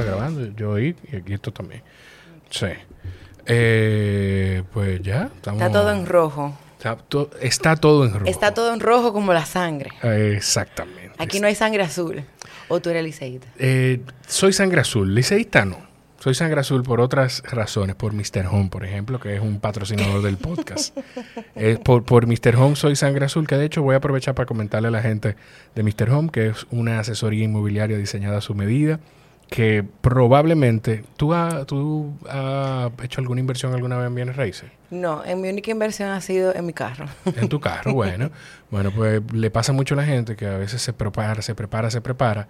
está grabando, yo oí y aquí esto también. Sí. Eh, pues ya. Estamos, Está todo en rojo. Está, to- está todo en rojo. Está todo en rojo como la sangre. Eh, Exactamente. Aquí no hay sangre azul. O tú eres liceíta. Eh, soy sangre azul. Liceísta no. Soy sangre azul por otras razones. Por Mr. Home, por ejemplo, que es un patrocinador del podcast. Eh, por, por Mr. Home soy sangre azul, que de hecho voy a aprovechar para comentarle a la gente de Mr. Home, que es una asesoría inmobiliaria diseñada a su medida, que probablemente tú has tú has hecho alguna inversión alguna vez en bienes raíces. No, en mi única inversión ha sido en mi carro. En tu carro, bueno. Bueno, pues le pasa mucho a la gente que a veces se prepara, se prepara, se prepara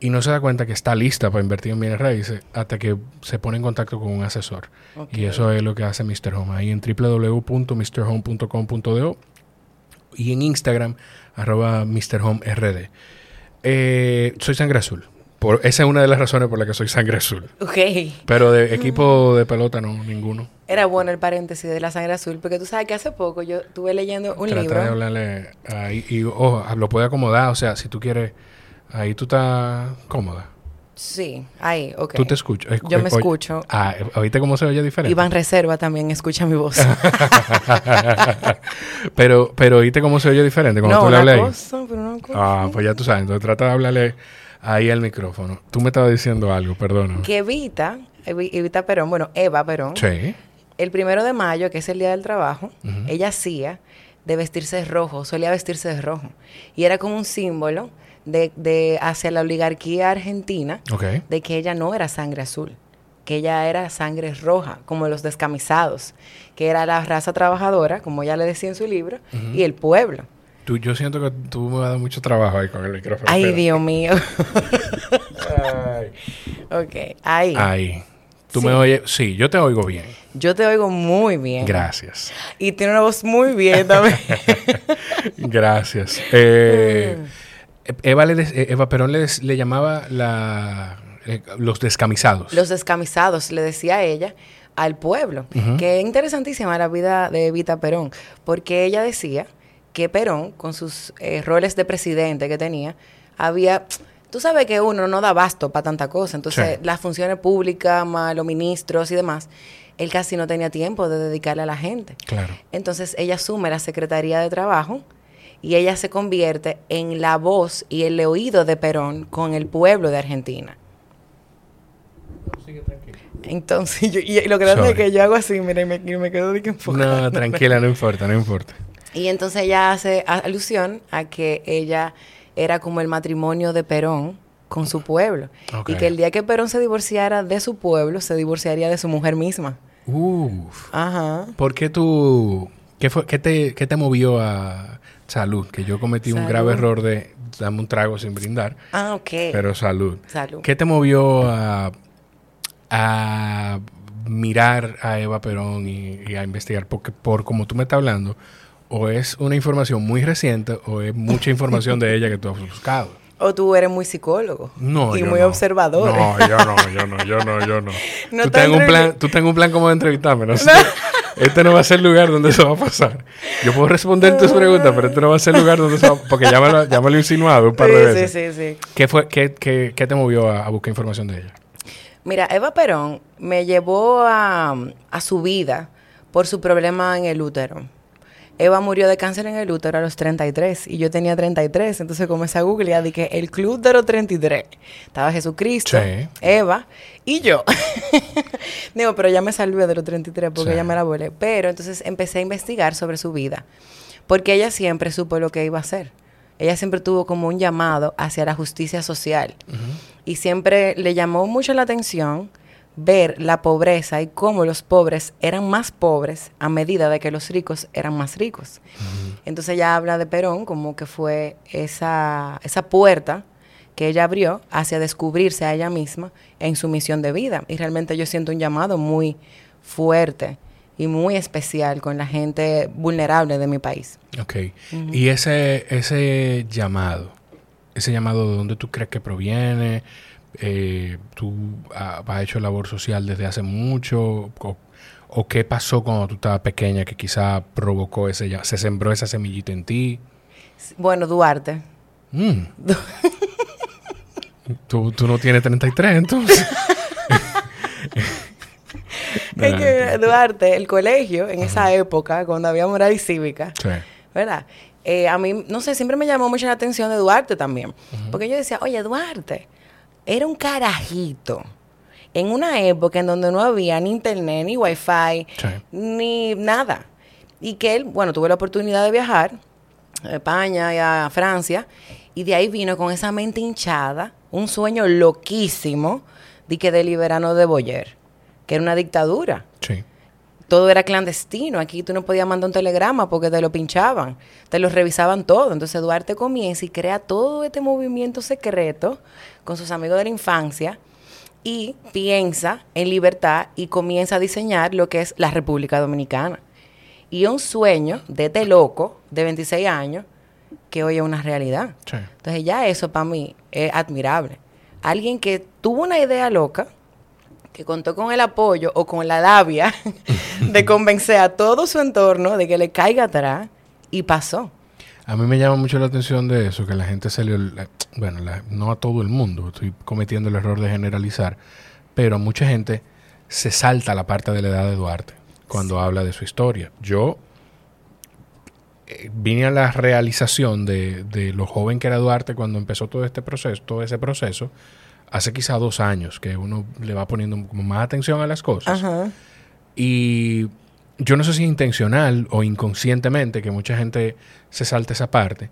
y no se da cuenta que está lista para invertir en bienes raíces hasta que se pone en contacto con un asesor. Y eso es lo que hace Mr. Home. Ahí en www.mrhome.com.do y en Instagram, arroba MrHomeRD. Eh, soy sangre azul. Por, esa es una de las razones por las que soy sangre azul. Ok. Pero de equipo de pelota no, ninguno. Era bueno el paréntesis de la sangre azul, porque tú sabes que hace poco yo estuve leyendo un Trata libro. de hablarle ahí y ojo, lo puede acomodar, o sea, si tú quieres, ahí tú estás cómoda. Sí, ahí, ok. Tú te escuchas. Yo me escucho. Ah, ¿oíste cómo se oye diferente? Iván Reserva también escucha mi voz. pero, pero oíste cómo se oye diferente cuando no, tú le hablas ahí. cosa, pero una cosa. Ah, pues ya tú sabes, entonces trata de hablarle ahí al micrófono. Tú me estabas diciendo algo, perdona. Que Evita, Evi- Evita Perón, bueno, Eva Perón, Sí. el primero de mayo, que es el día del trabajo, ella hacía de vestirse de rojo, solía vestirse de rojo. Y era como un símbolo de, de hacia la oligarquía argentina Ok. de que ella no era sangre azul, que ella era sangre roja, como los descamisados, que era la raza trabajadora, como ella le decía en su libro, y el pueblo. Tú, yo siento que tú me vas a dar mucho trabajo ahí con el micrófono. Ay, Espera. Dios mío. Ay. ok, ahí. Ahí. Tú Sí. me oyes. Sí, yo te oigo bien. Yo te oigo muy bien. Gracias. Y tiene una voz muy bien también. Gracias. Eh, Eva, le des- eh, Eva Perón le, des- le llamaba la, eh, los descamisados. Los descamisados, le decía ella al pueblo. Que es interesantísima la vida de Evita Perón, porque ella decía que Perón, con sus eh, roles de presidente que tenía, había... Tú sabes que uno no da basto para tanta cosa, entonces Sí. las funciones públicas, más los ministros y demás, él casi no tenía tiempo de dedicarle a la gente. Claro. Entonces ella asume la Secretaría de Trabajo y ella se convierte en la voz y el oído de Perón con el pueblo de Argentina. Entonces, yo- y lo grande Sorry. es que yo hago así, mira, y me, y me quedo de que. No, tranquila, no importa, no importa. Y entonces ella hace alusión a que ella era como el matrimonio de Perón con su pueblo. Y que el día que Perón se divorciara de su pueblo, se divorciaría de su mujer misma. Uf. Ajá. ¿Por qué tú... ¿Qué, fue, qué, te, ¿Qué te movió a salud? Que yo cometí un grave error de darme un trago sin brindar. Ah, ok. Pero salud. Salud. ¿Qué te movió a, a mirar a Eva Perón y, y a investigar? Porque por como tú me estás hablando, o es una información muy reciente o es mucha información de ella que tú has buscado. O tú eres muy psicólogo. No, Y yo muy no. observador. No, yo no, yo no, yo no, yo no. No tú, te tengo un plan, tú tengo un plan como de entrevistarme, no sé. Este no va a ser el lugar donde eso va a pasar. Yo puedo responder tus preguntas, pero este no va a ser el lugar donde eso va Porque ya me lo, ya me lo he insinuado un par de Sí, veces. sí, sí, sí. ¿Qué, fue, qué, qué, qué te movió a, a buscar información de ella? Mira, Eva Perón me llevó a, a su vida por su problema en el útero. Eva murió de cáncer en el útero a los 33 y yo tenía 33. Entonces comencé a googlear y que el club de los 33. Estaba Jesucristo, Sí. Eva y yo. Digo, pero ya me salvé de los 33 porque Sí. ya me la volé. Pero entonces empecé a investigar sobre su vida. Porque ella siempre supo lo que iba a hacer. Ella siempre tuvo como un llamado hacia la justicia social. Y siempre le llamó mucho la atención ver la pobreza y cómo los pobres eran más pobres a medida de que los ricos eran más ricos. Entonces ella habla de Perón como que fue esa, esa puerta que ella abrió hacia descubrirse a ella misma en su misión de vida. Y realmente yo siento un llamado muy fuerte y muy especial con la gente vulnerable de mi país. Ok. Y ese, ese llamado, ese llamado de dónde tú crees que proviene, Eh, tú ha- has hecho labor social desde hace mucho, o, o qué pasó cuando tú estabas pequeña que quizá provocó ese, ya- se sembró esa semillita en ti. Bueno, Duarte. Mm. Tú, tú no tienes 33, entonces. Es que Duarte, el colegio, en esa época, cuando había moral y cívica, Sí. ¿verdad? Eh, a mí, no sé, siempre me llamó mucho la atención de Duarte también. Porque yo decía, oye, Duarte era un carajito en una época en donde no había ni internet, ni wifi, Sí. ni nada. Y que él, bueno, tuve la oportunidad de viajar a España y a Francia, y de ahí vino con esa mente hinchada, un sueño loquísimo de que del verano de Boyer, que era una dictadura Sí. Todo era clandestino. Aquí tú no podías mandar un telegrama porque te lo pinchaban, te lo revisaban todo. Entonces Duarte comienza y crea todo este movimiento secreto con sus amigos de la infancia y piensa en libertad y comienza a diseñar lo que es la República Dominicana. Y un sueño de este loco de 26 años que hoy es una realidad. Sí. Entonces ya eso para mí es admirable. Alguien que tuvo una idea loca, que contó con el apoyo o con la labia de convencer a todo su entorno de que le caiga atrás y pasó. A mí me llama mucho la atención de eso, que la gente se le... Bueno, la- no a todo el mundo, estoy cometiendo el error de generalizar, pero a mucha gente se salta la parte de la edad de Duarte cuando habla de su historia. Yo eh, vine a la realización de, de lo joven que era Duarte cuando empezó todo este proceso, todo ese proceso, hace quizá dos años, que uno le va poniendo como más atención a las cosas. Ajá. Y yo no sé si intencional o inconscientemente que mucha gente se salta esa parte,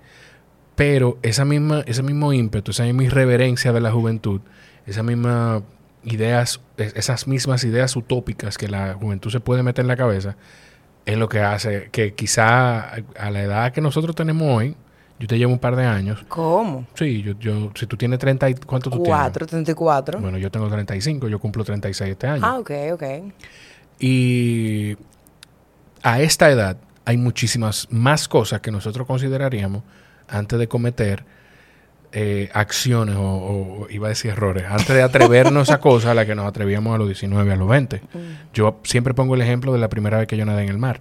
pero esa misma, ese mismo ímpetu, esa misma irreverencia de la juventud, esa misma ideas, es- esas mismas ideas utópicas que la juventud se puede meter en la cabeza, es lo que hace que quizá a la edad que nosotros tenemos hoy, yo te llevo un par de años, ¿Cómo? sí, yo, yo si tú tienes 30 y ¿cuánto tú Cuatro, treinta y cuatro. tienes? Bueno, yo tengo 35, yo cumplo 36 este año. Ah, ok, ok. Y a esta edad hay muchísimas más cosas que nosotros consideraríamos antes de cometer eh, acciones o, o- iba a decir errores, antes de atrevernos a cosas a las que nos atrevíamos a los 19, a los 20. Yo siempre pongo el ejemplo de la primera vez que yo nadé en el mar.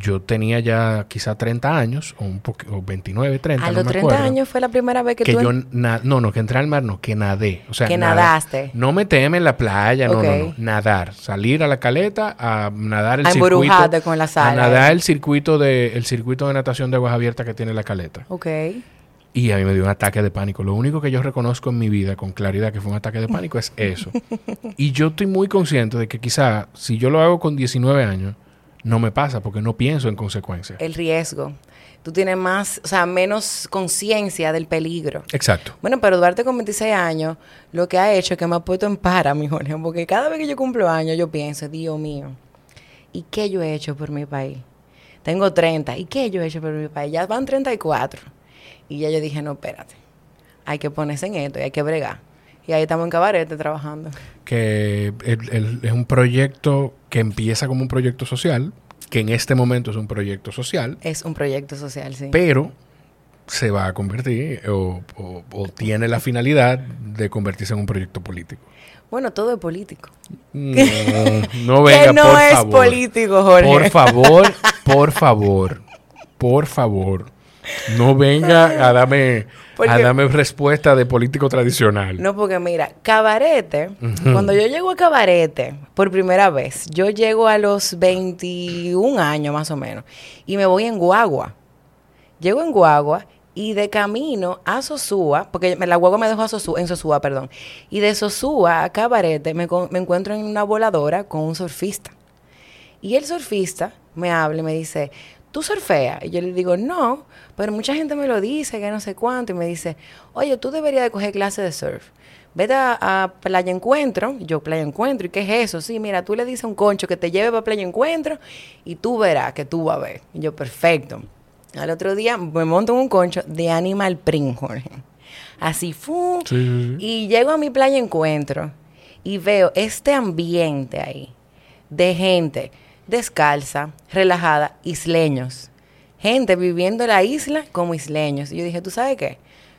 Yo tenía ya quizá 30 años, o un poco, o 29, 30, A no los me 30 acuerdo, años fue la primera vez que, que tú... yo no, no, que entré al mar, no, que nadé. O sea, Que nada- nadaste. No meterme en la playa, no, no, no. Nadar. Salir a la caleta a nadar el A circuito. con la sal, A nadar el circuito de, el circuito de natación de aguas abiertas que tiene la caleta. Ok. Y a mí me dio un ataque de pánico. Lo único que yo reconozco en mi vida con claridad que fue un ataque de pánico es eso. y yo estoy muy consciente de que quizá si yo lo hago con 19 años, no me pasa porque no pienso en consecuencias. El riesgo. Tú tienes más, o sea, menos conciencia del peligro. Exacto. Bueno, pero Duarte con 26 años, lo que ha hecho es que me ha puesto en para, mi Jorge, porque cada vez que yo cumplo años, yo pienso, Dios mío, ¿y qué yo he hecho por mi país? Tengo 30, ¿y qué yo he hecho por mi país? Ya van 34. Y ya yo dije, no, espérate, hay que ponerse en esto y hay que bregar. Y ahí estamos en cabarete trabajando. que el- el- es un proyecto que empieza como un proyecto social, que en este momento es un proyecto social, Es un proyecto social, sí. pero se va a convertir o, o- o tiene la finalidad de convertirse en un proyecto político. Bueno, todo es político. No, no venga, que no por es favor. político, Jorge. Por favor, por favor, por favor. No venga a darme, a Porque- darme respuesta de político tradicional. No, porque mira, cabarete, cuando yo llego a cabarete por primera vez, yo llego a los 21 años más o menos y me voy en guagua. Llego en guagua y de camino a Sosúa, porque la guagua me dejó a Sosúa, en Sosúa, perdón, y de Sosúa a cabarete me, me encuentro en una voladora con un surfista. Y el surfista me habla y me dice, ¿tú surfeas? Y yo le digo, no, pero mucha gente me lo dice, que no sé cuánto. Y me dice, oye, tú deberías de coger clase de surf. Vete a, a Playa Encuentro. Yo, Playa Encuentro, ¿y qué es eso? Sí, mira, tú le dices a un concho que te lleve para Playa Encuentro y tú verás que tú vas a ver. Y yo, perfecto. Al otro día me monto en un concho de Animal Print, Jorge. Así, fu. Sí, sí, sí. Y llego a mi playa encuentro y veo este ambiente ahí de gente descalza, relajada, isleños. Gente viviendo la isla como isleños. Y yo dije, ¿tú sabes qué?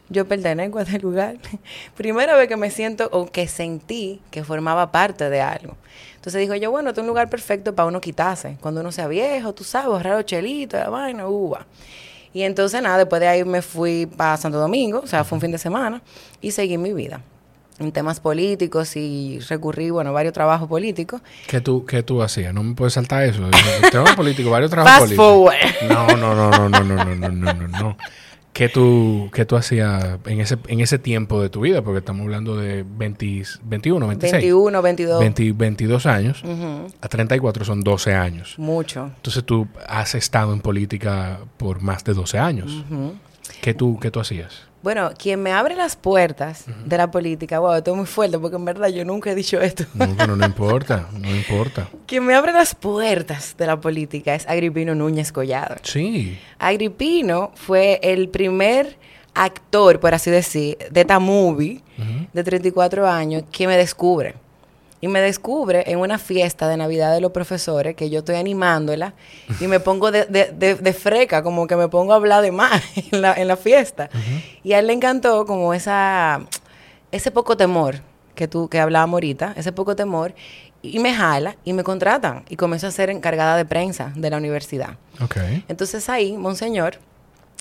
Yo pertenezco a este lugar. Primera vez que me siento o que sentí que formaba parte de algo. Entonces dijo yo, bueno, este es un lugar perfecto para uno quitarse. Cuando uno sea viejo, tú sabes, ahorrar los chelitos, la vaina, uva. Y entonces nada, después de ahí me fui para Santo Domingo, o sea, fue un fin de semana, y seguí mi vida. En temas políticos y recurrí, bueno, varios trabajos políticos. ¿Qué tú, qué tú hacías? No me puedes saltar eso. Temas políticos, varios trabajos Fast políticos. forward. No, no, no, no, no, no, no, no, no, no, no. ¿Qué tú, qué tú hacías en ese, en ese tiempo de tu vida? Porque estamos hablando de 20, 21, 26. 21, 22. 20 22 años. Ujú, A 34 son 12 años. Mucho. Entonces tú has estado en política por más de 12 años. Ujú. ¿Qué, tú, ¿Qué tú hacías? Bueno, quien me abre las puertas de la política, wow, esto es muy fuerte porque en verdad yo nunca he dicho esto. No, pero no importa, no importa. Quien me abre las puertas de la política es Agripino Núñez Collado. Sí. Agripino fue el primer actor, por así decir, de esta movie Ujú. de 34 años que me descubre. Y me descubre en una fiesta de Navidad de los profesores que yo estoy animándola y me pongo de, de- de- de freca, como que me pongo a hablar de más en la, en la fiesta. Y a él le encantó como esa, ese poco temor que tú que hablábamos ahorita, ese poco temor, y me jala y me contratan y comienzo a ser encargada de prensa de la universidad. Entonces ahí, Monseñor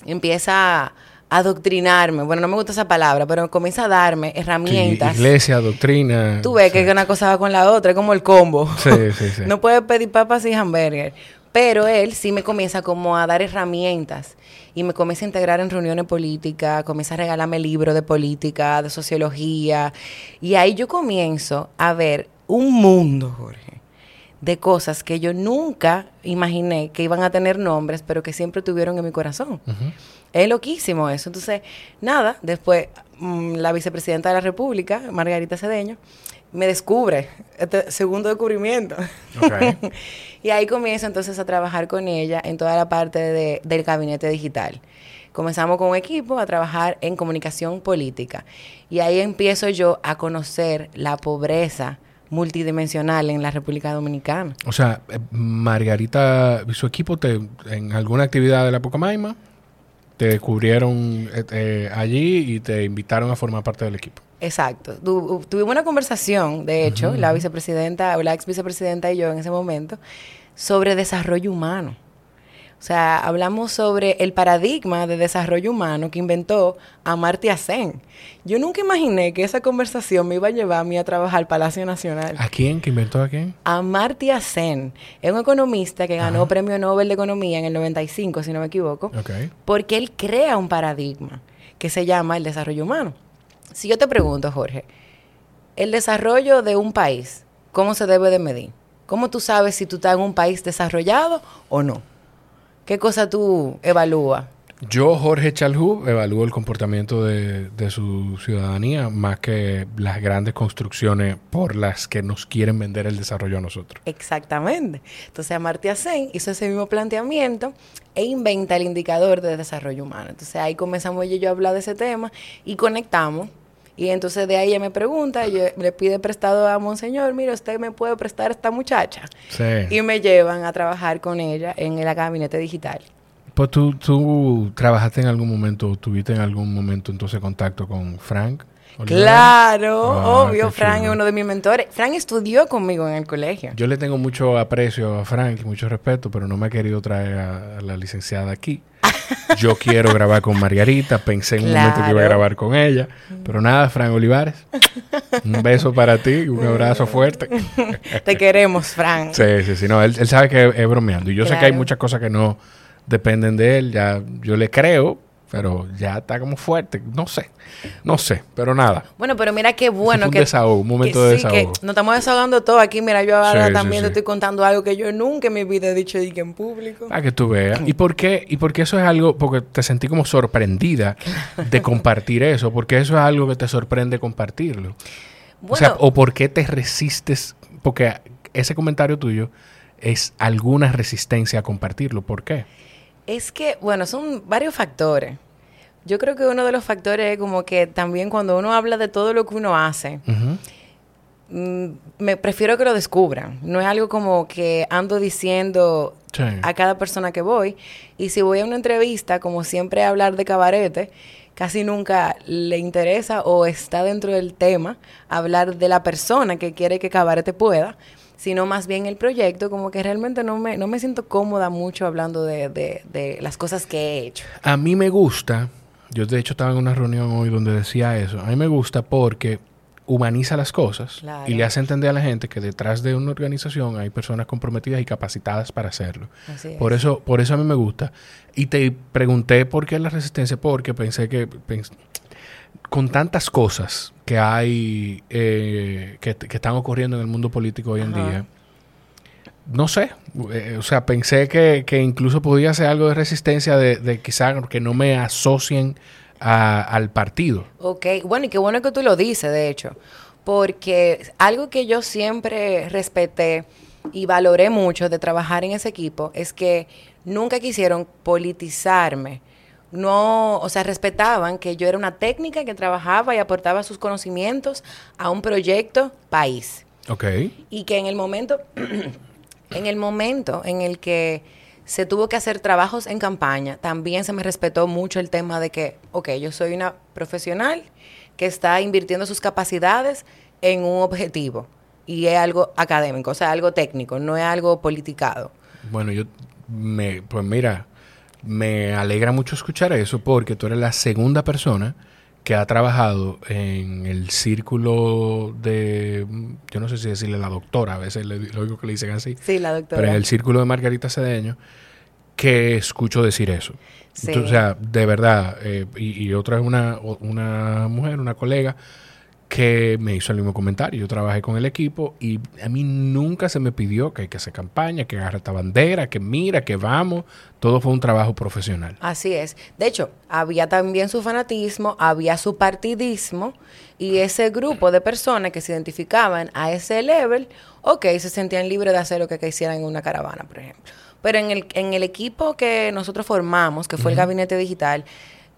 empieza a adoctrinarme. Bueno, no me gusta esa palabra, pero comienza a darme herramientas. iglesia, doctrina. Tú ves sí. que una cosa va con la otra, es como el combo. Sí, sí, sí. no puedes pedir papas y hamburger. Pero él sí me comienza como a dar herramientas y me comienza a integrar en reuniones políticas, comienza a regalarme libros de política, de sociología. Y ahí yo comienzo a ver un mundo, Jorge, de cosas que yo nunca imaginé que iban a tener nombres, pero que siempre tuvieron en mi corazón. Es loquísimo eso. Entonces, nada, después mm, la vicepresidenta de la República, Margarita Cedeño, me descubre este segundo descubrimiento. Y ahí comienzo entonces a trabajar con ella en toda la parte de- del gabinete digital. Comenzamos con un equipo a trabajar en comunicación política. Y ahí empiezo yo a conocer la pobreza multidimensional en la República Dominicana. O sea, eh, Margarita y su equipo te, en alguna actividad de la Pucamaima te descubrieron eh, eh, allí y te invitaron a formar parte del equipo. Exacto. Tu- tuvimos una conversación, de hecho, la vicepresidenta, o la ex vicepresidenta y yo en ese momento, sobre desarrollo humano. O sea, hablamos sobre el paradigma de desarrollo humano que inventó Amartya Sen. Yo nunca imaginé que esa conversación me iba a llevar a mí a trabajar al Palacio Nacional. ¿A quién? ¿Que inventó a quién? Amartya Sen es un economista que ganó Ajá. Premio Nobel de Economía en el 95, si no me equivoco porque él crea un paradigma que se llama el desarrollo humano. Si yo te pregunto, Jorge, el desarrollo de un país, ¿cómo se debe de medir? ¿Cómo tú sabes si tú estás en un país desarrollado o no? ¿Qué cosa tú evalúas? Yo, Jorge Chalhub, evalúo el comportamiento de, de su ciudadanía más que las grandes construcciones por las que nos quieren vender el desarrollo a nosotros. Exactamente. Entonces Amartya Sen hizo ese mismo planteamiento e inventa el indicador de desarrollo humano. Entonces ahí comenzamos y yo a hablar de ese tema y conectamos. Y entonces de ahí ella me pregunta, yo le pide prestado a Monseñor, mire, usted me puede prestar a esta muchacha. Sí. Y me llevan a trabajar con ella en el gabinete digital. Pues tú, tú trabajaste en algún momento, tuviste en algún momento entonces contacto con Frank. Claro, Ah, obvio, qué Fran chulo. es uno de mis mentores. Fran estudió conmigo en el colegio. Yo le tengo mucho aprecio a Frank y mucho respeto, pero no me ha querido traer a, a la licenciada aquí. Yo quiero grabar con Margarita, pensé en un momento que iba a grabar con ella, pero nada, Frank Olivares. Un beso para ti, un abrazo fuerte. Te queremos, Fran. Sí, sí, sí, no, él, él sabe que es bromeando y yo sé que hay muchas cosas que no dependen de él, ya yo le creo, pero ya está como fuerte, no sé, no sé, pero nada. Bueno, pero mira qué bueno fue un que... desahogo, un momento que de sí, que desahogo. nos estamos desahogando todo aquí. Mira, yo ahora Sí, sí, también te estoy contando algo que yo nunca en mi vida he dicho y que en público. Para que tú veas. ¿Y por qué? ¿Y por qué eso es algo? Porque te sentí como sorprendida de compartir eso. Porque eso es algo que te sorprende compartirlo. Bueno, O sea, o por qué te resistes. Porque ese comentario tuyo es alguna resistencia a compartirlo. ¿Por qué? Es que, bueno, son varios factores. Yo creo que uno de los factores es como que también cuando uno habla de todo lo que uno hace, mm, me prefiero que lo descubran. No es algo como que ando diciendo Sí. a cada persona que voy. Y si voy a una entrevista, como siempre hablar de cabarete, casi nunca le interesa o está dentro del tema hablar de la persona que quiere que cabarete pueda, sino más bien el proyecto, como que realmente no me, no me siento cómoda mucho hablando de, de- de las cosas que he hecho. A mí me gusta, yo de hecho estaba en una reunión hoy donde decía eso, a mí me gusta porque humaniza las cosas Claro. y le hace entender a la gente que detrás de una organización hay personas comprometidas y capacitadas para hacerlo. Así es. Por eso, por eso a mí me gusta. Y te pregunté por qué la resistencia, porque pensé que pens- con tantas cosas que hay eh, que, que están ocurriendo en el mundo político hoy en Ajá. día, no sé, eh, o sea, pensé que, que incluso podía ser algo de resistencia de, de quizá que no me asocien a- al partido. Ok, bueno, y qué bueno que tú lo dices, de hecho, porque algo que yo siempre respeté y valoré mucho de trabajar en ese equipo es que nunca quisieron politizarme. No, o sea, respetaban que yo era una técnica que trabajaba y aportaba sus conocimientos a un proyecto país. Ok. Y que en el momento, en el momento en el que se tuvo que hacer trabajos en campaña, también se me respetó mucho el tema de que, ok, yo soy una profesional que está invirtiendo sus capacidades en un objetivo. Y es algo académico, o sea, algo técnico, no es algo politicado. Bueno, yo me, pues mira, me alegra mucho escuchar eso porque tú eres la segunda persona que ha trabajado en el círculo de, yo no sé si decirle la doctora, a veces le, lo digo que le dicen así, Sí, la doctora. pero en el círculo de Margarita Cedeño, que escucho decir eso. Sí. Entonces, o sea, de verdad, eh, y, y otra es una, una mujer, una colega, que me hizo el mismo comentario. Yo trabajé con el equipo y a mí nunca se me pidió que hay que hacer campaña, que agarre esta bandera, que mira, que vamos. Todo fue un trabajo profesional. Así es. De hecho, había también su fanatismo, había su partidismo y ese grupo de personas que se identificaban a ese level, ok, se sentían libres de hacer lo que quisieran en una caravana, por ejemplo. Pero en el, en el equipo que nosotros formamos, que fue el gabinete digital,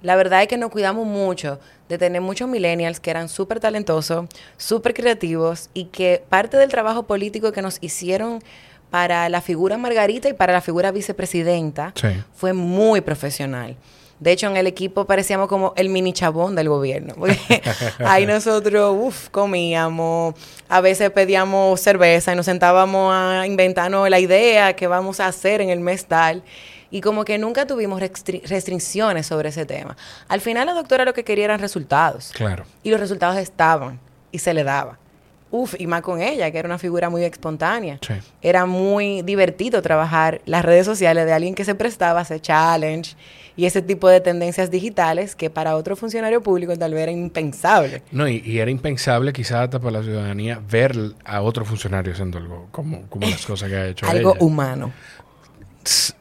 la verdad es que nos cuidamos mucho de tener muchos millennials que eran súper talentosos, súper creativos y que parte del trabajo político que nos hicieron para la figura Margarita y para la figura vicepresidenta Sí. fue muy profesional. De hecho, en el equipo parecíamos como el mini chabón del gobierno. Porque ahí nosotros, uff, comíamos, a veces pedíamos cerveza y nos sentábamos a inventarnos la idea que vamos a hacer en el mes tal. Y como que nunca tuvimos restri- restricciones sobre ese tema. Al final la doctora lo que quería eran resultados. Claro. Y los resultados estaban y se le daba. Uf, y más con ella, que era una figura muy espontánea. Sí. Era muy divertido trabajar las redes sociales de alguien que se prestaba a hacer challenge y ese tipo de tendencias digitales que para otro funcionario público tal vez era impensable. No, y, y era impensable quizás hasta para la ciudadanía ver a otro funcionario haciendo algo como, como las cosas que ha hecho Algo ella. humano.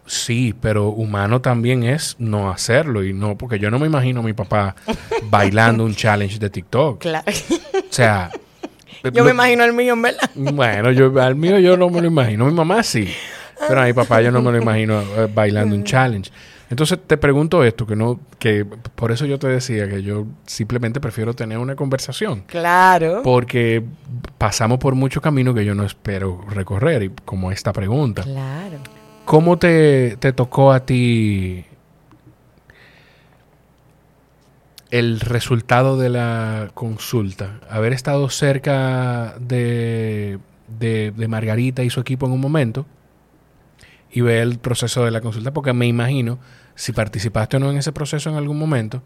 Sí, pero humano también es no hacerlo y no, porque yo no me imagino a mi papá bailando un challenge de TikTok. Claro. O sea, Yo lo- me imagino el mío, en verdad. Bueno, yo al mío yo no me lo imagino. Mi mamá sí, pero a mi papá yo no me lo imagino eh, bailando un challenge. Entonces te pregunto esto, que no, que por eso yo te decía que yo simplemente prefiero tener una conversación. Claro. Porque pasamos por muchos caminos que yo no espero recorrer, y como esta pregunta. Claro. ¿Cómo te, te tocó a ti el resultado de la consulta? Haber estado cerca de, de, de Margarita y su equipo en un momento y ver el proceso de la consulta, porque me imagino, si participaste o no en ese proceso en algún momento,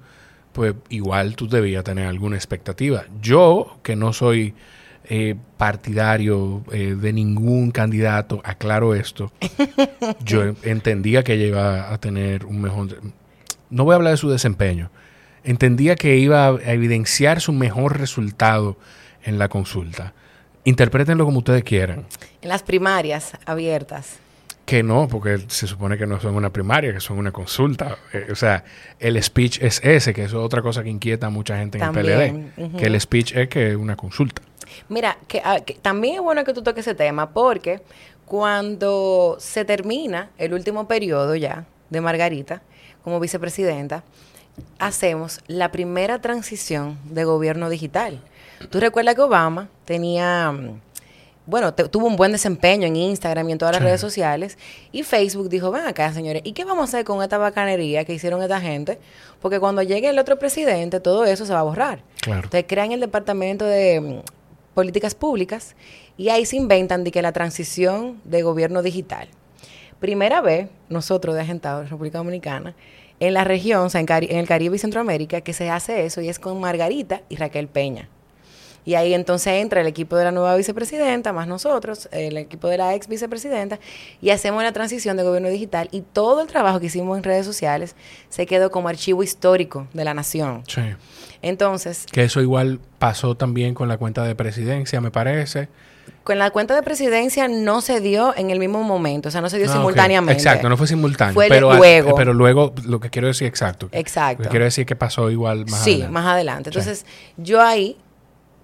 pues igual tú debías tener alguna expectativa. Yo, que no soy eh, partidario eh, de ningún candidato, aclaro esto, yo en- entendía que ella iba a tener un mejor... No voy a hablar de su desempeño. Entendía que iba a evidenciar su mejor resultado en la consulta. Interprétenlo como ustedes quieran. En las primarias abiertas. Que no, porque se supone que no son una primaria, que son una consulta. Eh, o sea, el speech es ese, que es otra cosa que inquieta a mucha gente en También, el PLD. Que el speech es que es una consulta. Mira, que, ah, que también es bueno que tú toques ese tema porque cuando se termina el último periodo ya de Margarita como vicepresidenta, hacemos la primera transición de gobierno digital. Tú recuerdas que Obama tenía, mm, bueno, te- tuvo un buen desempeño en Instagram y en todas las Sí. redes sociales y Facebook dijo, ven acá, señores, ¿y qué vamos a hacer con esta bacanería que hicieron esta gente? Porque cuando llegue el otro presidente, todo eso se va a borrar. Claro. Entonces crean el departamento de mm, políticas públicas y ahí se inventan de que la transición de gobierno digital. Primera vez, nosotros de Agentado, República Dominicana, en la región, en, en el Caribe y Centroamérica, que se hace eso y es con Margarita y Raquel Peña. Y ahí entonces entra el equipo de la nueva vicepresidenta, más nosotros, el equipo de la ex vicepresidenta, y hacemos la transición de gobierno digital. Y todo el trabajo que hicimos en redes sociales se quedó como archivo histórico de la nación. Sí. Entonces, Que eso igual pasó también con la cuenta de presidencia, me parece. con la cuenta de presidencia no se dio en el mismo momento, o sea, no se dio Ah, simultáneamente. Exacto, no fue simultáneo. Fue pero, al- luego. pero luego, lo que quiero decir, exacto. Exacto. Lo que quiero decir que pasó igual más sí, adelante. más adelante. Entonces, yo ahí,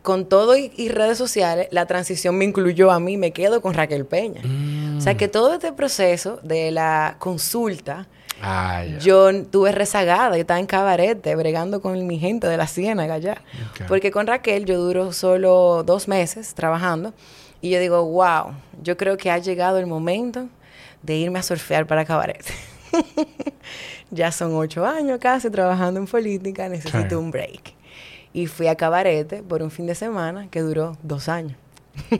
con todo y, y redes sociales, la transición me incluyó a mí, me quedo con Raquel Peña. Mm. O sea, que todo este proceso de la consulta, Ah, yo tuve rezagada, yo estaba en cabarete, bregando con mi gente de la Ciénaga allá. Porque con Raquel yo duro solo dos meses trabajando y yo digo, wow, yo creo que ha llegado el momento de irme a surfear para cabarete. ya son ocho años casi trabajando en política, necesito un break. Y fui a cabarete por un fin de semana que duró dos años. y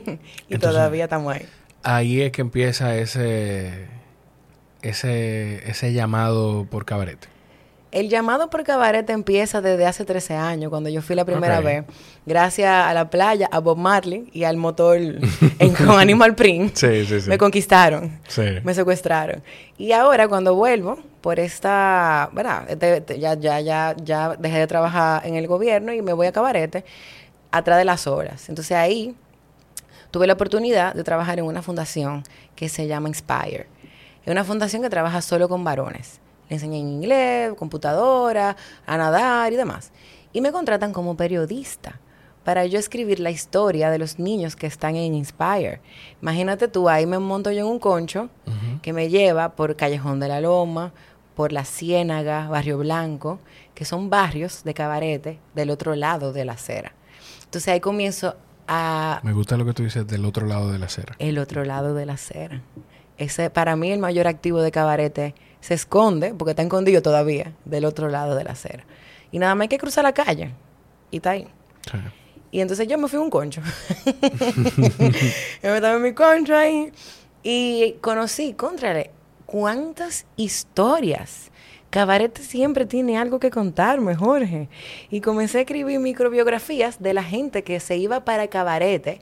Entonces- todavía estamos ahí. Ahí es que empieza ese, ese, ese llamado por cabaret. El llamado por cabaret empieza desde hace 13 años, cuando yo fui la primera vez, gracias a la playa, a Bob Marley y al motor en, con Animal Print. Sí, sí, sí. Me conquistaron, me secuestraron. Y ahora cuando vuelvo, por esta, ¿verdad? Este- este, ya, ya, ya, ya dejé de trabajar en el gobierno y me voy a cabarete atrás de las horas. Entonces ahí tuve la oportunidad de trabajar en una fundación que se llama Inspire. Es una fundación que trabaja solo con varones. Le enseñan inglés, computadora, a nadar y demás. Y me contratan como periodista para yo escribir la historia de los niños que están en Inspire. Imagínate tú, ahí me monto yo en un concho que me lleva por Callejón de la Loma, por La Ciénaga, Barrio Blanco, que son barrios de cabarete del otro lado de la acera. Entonces ahí comienzo a Me gusta lo que tú dices del otro lado de la acera. el otro lado de la acera. Ese, para mí, el mayor activo de cabarete se esconde, porque está escondido todavía, del otro lado de la acera. Y nada más hay que cruzar la calle. Y está ahí. Sí. Y entonces yo me fui a un concho. yo me estaba en mi concho ahí. Y conocí, contrale, cuántas historias. Cabarete siempre tiene algo que contarme, Jorge. Y comencé a escribir microbiografías de la gente que se iba para Cabarete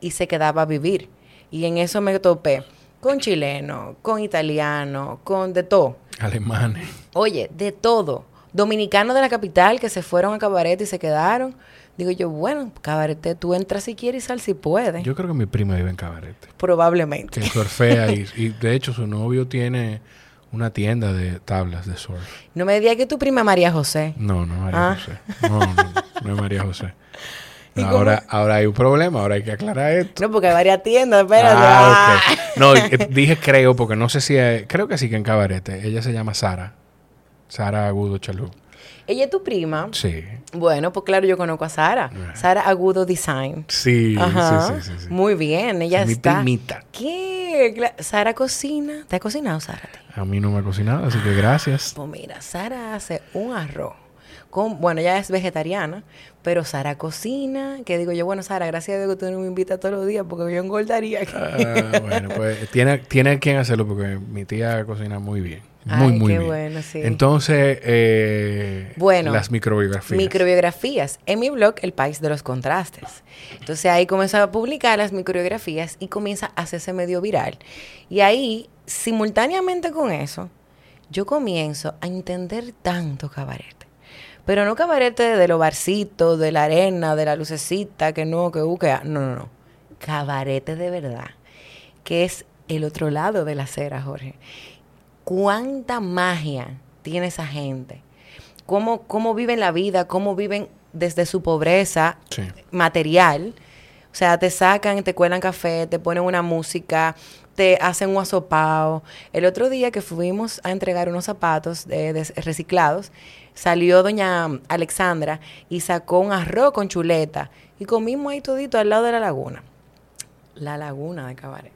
y se quedaba a vivir. Y en eso me topé con chileno, con italiano, con de todo. Alemanes. Oye, de todo. Dominicanos de la capital que se fueron a Cabarete y se quedaron. Digo yo, bueno, Cabarete, tú entras si quieres y sal si puedes. Yo creo que mi prima vive en cabaret. Probablemente. Que surfea y, y de hecho su novio tiene una tienda de tablas de surf. No me digas que tu prima María José. No, no María Ah. José. No, no, no es María José. Ahora, ahora hay un problema, ahora hay que aclarar esto. No, porque hay varias tiendas, espérate. Ah, Ah. No, eh, dije creo porque no sé si es- creo que sí que en cabarete. Ella se llama Sara. Sara Agudo Chalú. Ella es tu prima. Sí. Bueno, pues claro, yo conozco a Sara. Sara Agudo Design. Sí, Ajá. sí, sí, sí, sí. Muy bien, ella Mi está. primita. ¿Qué? Sara cocina. ¿Te ha cocinado, Sara? A mí no me ha cocinado, así que gracias. Pues mira, Sara hace un arroz. Con, bueno, ella es vegetariana, pero Sara cocina. Que digo yo, bueno, Sara, gracias a Dios que tú no me invitas todos los días porque yo engordaría. Ah, bueno, pues tiene, tiene quien hacerlo porque mi tía cocina muy bien. Muy, Ay, muy qué bien. bueno, sí. Entonces, eh, Bueno, las microbiografías. Microbiografías. En mi blog, El País de los Contrastes. Entonces ahí comienzo a publicar las microbiografías y comienza a hacerse medio viral. Y ahí, simultáneamente con eso, yo comienzo a entender tanto cabarete. Pero no cabarete de los barcitos, de la arena, de la lucecita, que no, que uh, que ah. No, no, no. Cabarete de verdad. Que es el otro lado de la acera, Jorge. ¿Cuánta magia tiene esa gente? ¿Cómo, cómo viven la vida? ¿Cómo viven desde su pobreza Sí. material? O sea, te sacan, te cuelan café, te ponen una música, te hacen un asopao. El otro día que fuimos a entregar unos zapatos de- de reciclados, salió doña Alexandra y sacó un arroz con chuleta y comimos ahí todito al lado de la laguna. La laguna de Cabarete.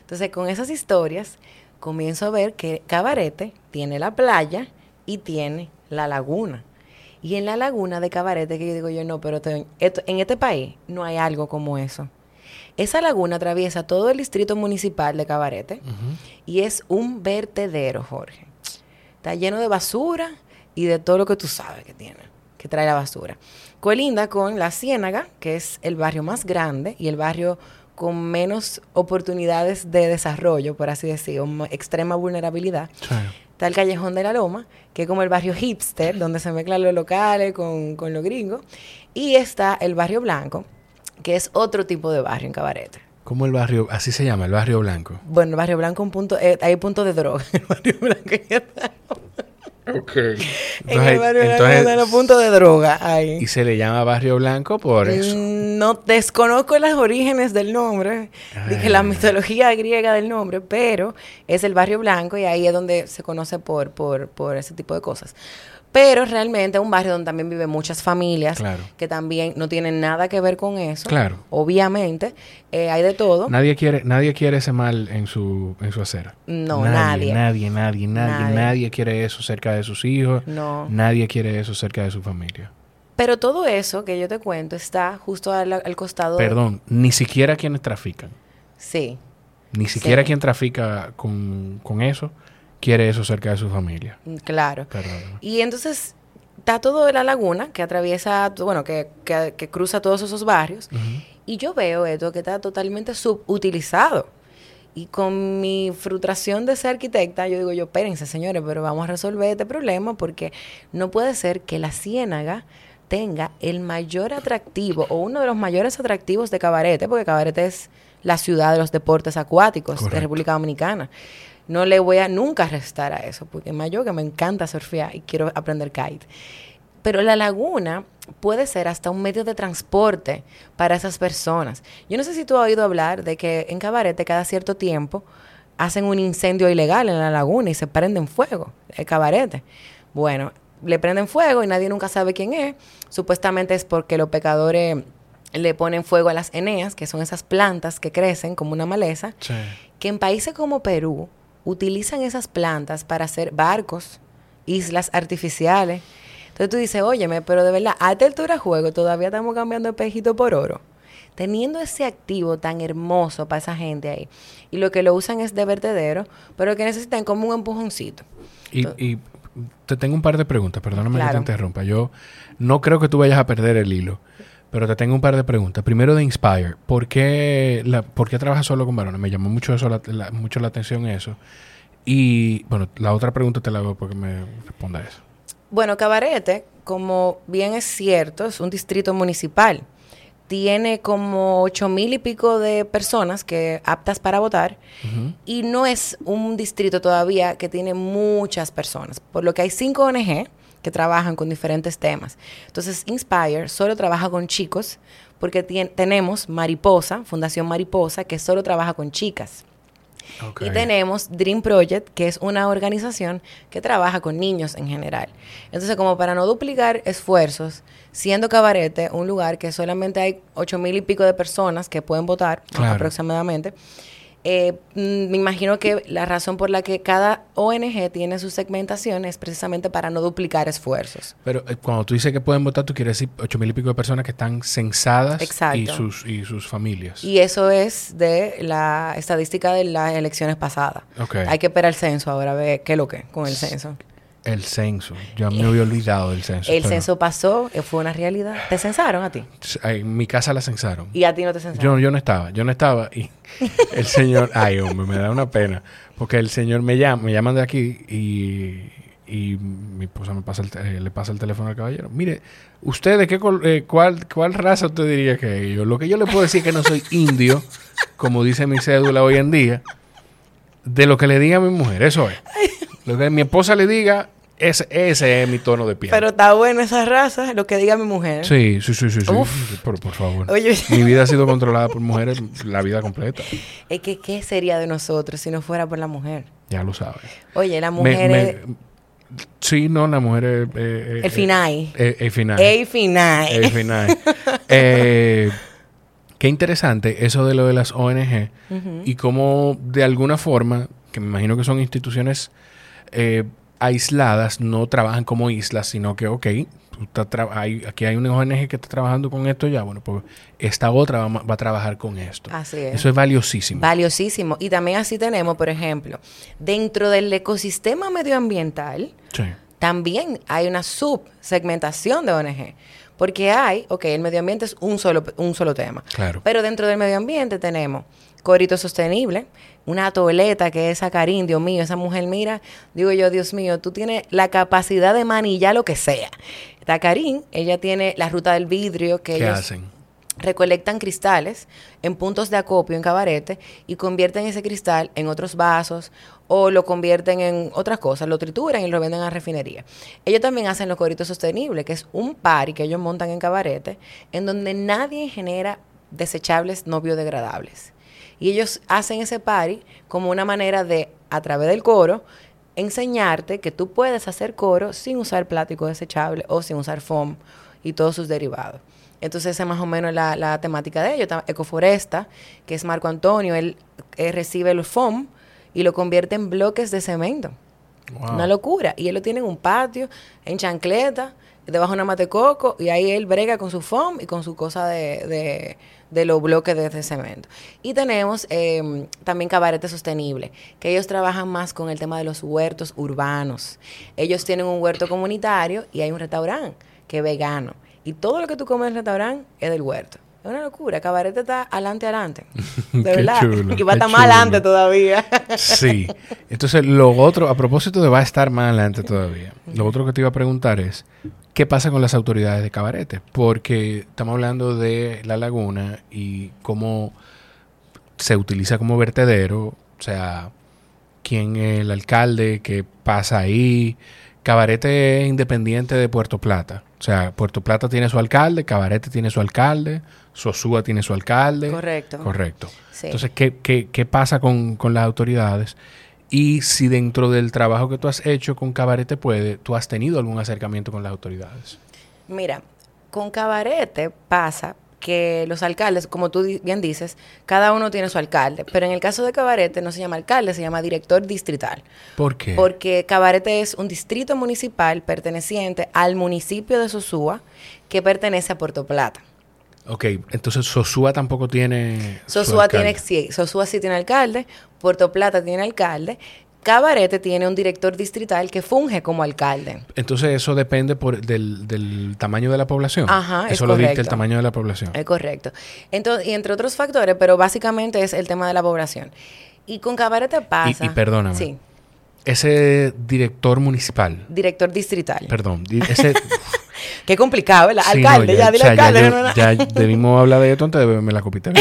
Entonces, con esas historias, comienzo a ver que Cabarete tiene la playa y tiene la laguna. Y en la laguna de Cabarete, que yo digo yo, no, pero esto- en este país no hay algo como eso. Esa laguna atraviesa todo el distrito municipal de Cabarete y es un vertedero, Jorge. Está lleno de basura y de todo lo que tú sabes que tiene, que trae la basura. colinda con La Ciénaga, que es el barrio más grande y el barrio con menos oportunidades de desarrollo, por así decirlo, extrema vulnerabilidad. Está el Callejón de la Loma, que es como el barrio hipster, donde se mezclan los locales con, con los gringos. Y está el barrio Blanco, que es otro tipo de barrio en Cabarete. ¿Cómo el barrio, así se llama, el barrio blanco? Bueno, el barrio blanco un punto, eh, hay punto de droga. El barrio blanco Ok. en el barrio entonces, blanco los puntos de droga ahí. ¿Y se le llama barrio blanco por mm, eso? No desconozco los orígenes del nombre, dije la mitología griega del nombre, pero es el barrio blanco y ahí es donde se conoce por, por, por ese tipo de cosas. Pero realmente es un barrio donde también viven muchas familias que también no tienen nada que ver con eso. Claro. Obviamente, eh, hay de todo. Nadie quiere, nadie quiere ese mal en su, en su acera. No, nadie. Nadie, nadie, nadie, nadie, quiere eso cerca de sus hijos. No. Nadie quiere eso cerca de su familia. Pero todo eso que yo te cuento está justo al, costado. Perdón, ni siquiera quienes trafican. Sí. Ni siquiera quien trafica con, con eso quiere eso cerca de su familia. Mm, claro. Y entonces está todo la laguna que atraviesa, bueno, que, que, cruza todos esos barrios. Y yo veo esto que está totalmente subutilizado. Y con mi frustración de ser arquitecta, yo digo, yo, espérense, señores, pero vamos a resolver este problema porque no puede ser que la ciénaga tenga el mayor atractivo o uno de los mayores atractivos de Cabarete, porque Cabarete es la ciudad de los deportes acuáticos de República Dominicana no le voy a nunca restar a eso, porque más yo que me encanta surfear y quiero aprender kite. Pero la laguna puede ser hasta un medio de transporte para esas personas. Yo no sé si tú has oído hablar de que en Cabarete cada cierto tiempo hacen un incendio ilegal en la laguna y se prenden fuego, el Cabarete. Bueno, le prenden fuego y nadie nunca sabe quién es. Supuestamente es porque los pecadores le ponen fuego a las eneas, que son esas plantas que crecen como una maleza, que en países como Perú, utilizan esas plantas para hacer barcos, islas artificiales. Entonces tú dices, óyeme, pero de verdad, a esta altura juego todavía estamos cambiando espejito por oro. Teniendo ese activo tan hermoso para esa gente ahí. Y lo que lo usan es de vertedero, pero que necesitan como un empujoncito. Y, te tengo un par de preguntas, perdóname que te interrumpa. Yo no creo que tú vayas a perder el hilo. Pero te tengo un par de preguntas. Primero de Inspire. ¿Por qué, la, ¿por qué trabajas solo con varones? Me llamó mucho, eso, la, mucho la atención eso. Y bueno, la otra pregunta te la hago porque me responda eso. Bueno, Cabarete, como bien es cierto, es un distrito municipal. Tiene como ocho mil y pico de personas que aptas para votar y no es un distrito todavía que tiene muchas personas, por lo que hay cinco ONG que trabajan con diferentes temas. Entonces, Inspire solo trabaja con chicos porque tenemos Mariposa, Fundación Mariposa, que solo trabaja con chicas. Y tenemos Dream Project, que es una organización que trabaja con niños en general. Entonces, como para no duplicar esfuerzos, siendo Cabarete un lugar que solamente hay ocho mil y pico de personas que pueden votar aproximadamente, eh, mm, me imagino que la razón por la que cada ONG tiene su segmentación es precisamente para no duplicar esfuerzos. Pero eh, cuando tú dices que pueden votar, tú quieres decir ocho mil y pico de personas que están censadas y sus, y sus familias. Y eso es de la estadística de las elecciones pasadas. Hay que esperar el censo ahora, a ver qué es lo que con el censo. El censo. Yo me había olvidado del censo. El censo pasó, eh, fue una realidad. ¿Te censaron a ti? En mi casa la censaron. ¿Y a ti no te censaron? Yo, yo no estaba, yo no estaba. Y el señor, ay hombre, me da una pena. Porque el señor me llama, me llaman de aquí y, y mi esposa me pasa eh, le pasa el teléfono al caballero. Mire, ¿usted de qué, eh, cuál, cuál raza usted diría que yo? Lo que yo le puedo decir es que no soy indio, como dice mi cédula hoy en día, de lo que le diga a mi mujer, eso es. Lo que mi esposa le diga, ese, ese es mi tono de piel. Pero está bueno esa raza, lo que diga mi mujer. Sí, sí, sí, sí. Por, favor. Mi vida ha sido controlada por mujeres la vida completa. Es que, ¿qué sería de nosotros si no fuera por la mujer? Ya lo sabes. Oye, la mujer es... Sí, no, la mujer es... Eh, eh, el final. Eh, el final. El final. El final. eh, qué interesante eso de lo de las ONG y cómo de alguna forma, que me imagino que son instituciones eh, aisladas, no trabajan como islas, sino que, ok, hay, aquí hay una ONG que está trabajando con esto ya, bueno, pues esta otra va, a trabajar con esto. Así es. Eso es valiosísimo. Valiosísimo. Y también así tenemos, por ejemplo, dentro del ecosistema medioambiental, también hay una subsegmentación de ONG. Porque hay, ok, el medio ambiente es un solo, un solo tema. Claro. Pero dentro del medio ambiente tenemos corito sostenible, una toleta que es Sacarín, Dios mío, esa mujer, mira, digo yo, Dios mío, tú tienes la capacidad de manillar lo que sea. Tacarín, ella tiene la ruta del vidrio que ¿Qué ellos hacen? recolectan cristales en puntos de acopio en cabarete y convierten ese cristal en otros vasos o lo convierten en otras cosas, lo trituran y lo venden a refinería. Ellos también hacen los coritos sostenibles, que es un party que ellos montan en cabarete, en donde nadie genera desechables no biodegradables. Y ellos hacen ese party como una manera de, a través del coro, enseñarte que tú puedes hacer coro sin usar plástico desechable o sin usar foam y todos sus derivados. Entonces, esa es más o menos la, la temática de ellos. Ta- Ecoforesta, que es Marco Antonio, él eh, recibe el foam y lo convierte en bloques de cemento. Wow. Una locura. Y él lo tiene en un patio, en chancleta, debajo de una mate coco, y ahí él brega con su foam y con su cosa de, de, de los bloques de, de cemento. Y tenemos eh, también Cabarete Sostenible, que ellos trabajan más con el tema de los huertos urbanos. Ellos tienen un huerto comunitario y hay un restaurante que es vegano. Y todo lo que tú comes en el restaurante es del huerto. Es una locura. Cabarete está adelante, adelante. De Qué verdad. chulo, y va a estar más adelante todavía. Sí. Entonces, lo otro, a propósito de va a estar más adelante todavía, lo otro que te iba a preguntar es, ¿qué pasa con las autoridades de Cabarete? Porque estamos hablando de la laguna y cómo se utiliza como vertedero, o sea, quién es el alcalde, qué pasa ahí. Cabarete es independiente de Puerto Plata. O sea, Puerto Plata tiene su alcalde, Cabarete tiene su alcalde, Sosúa tiene su alcalde. Correcto. Correcto. Sí. Entonces, ¿qué, qué, qué pasa con, con las autoridades? Y si dentro del trabajo que tú has hecho con Cabarete Puede, tú has tenido algún acercamiento con las autoridades. Mira, con Cabarete pasa que los alcaldes, como tú bien dices, cada uno tiene su alcalde, pero en el caso de Cabarete no se llama alcalde, se llama director distrital, ¿Por qué? porque Cabarete es un distrito municipal perteneciente al municipio de Sosúa que pertenece a Puerto Plata. Ok, entonces Sosúa tampoco tiene. Sosúa tiene, sí, Sosúa sí tiene alcalde, Puerto Plata tiene alcalde, Cabarete tiene un director distrital que funge como alcalde. Entonces, eso depende por, del, del tamaño de la población. Ajá, es Eso lo dicta el tamaño de la población. Es correcto. Entonces, y entre otros factores, pero básicamente es el tema de la población. Y con Cabarete pasa. y perdóname. Sí, Ese director municipal, director distrital. perdón, ese. Qué complicado, ¿verdad? Sí, alcalde, no, ya, dile o sea, ya alcalde. yo- no, no. ya debimos hablar de esto antes de beberme la copita.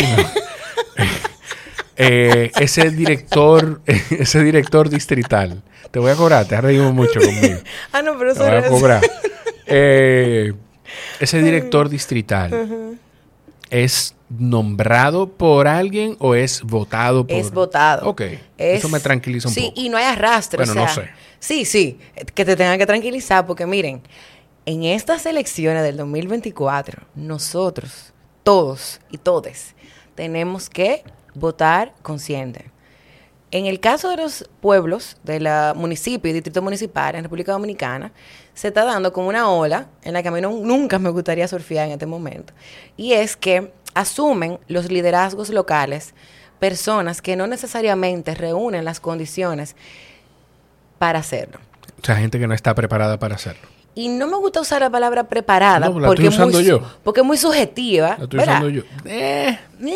Eh, ese director, ese director distrital, te voy a cobrar, te has reído mucho conmigo. Ah, no, pero Te eso voy a cobrar. Eh, ese director distrital es nombrado por alguien o es votado por Es votado. Ok, Es- eso me tranquiliza un sí, poco. y no hay arrastre. Bueno, o sea, no sé. Sí, sí, que te tengan que tranquilizar porque miren, en estas elecciones del 2024, nosotros, todos y todes, tenemos que votar consciente. En el caso de los pueblos, de la municipio y distrito municipal en República Dominicana, se está dando como una ola en la que a mí no- nunca me gustaría surfear en este momento. Y es que asumen los liderazgos locales personas que no necesariamente reúnen las condiciones para hacerlo. O sea, gente que no está preparada para hacerlo. Y no me gusta usar la palabra preparada No, la porque, estoy es muy, yo. porque es muy subjetiva. Lo estoy ¿verdad? usando yo. Eh, eh,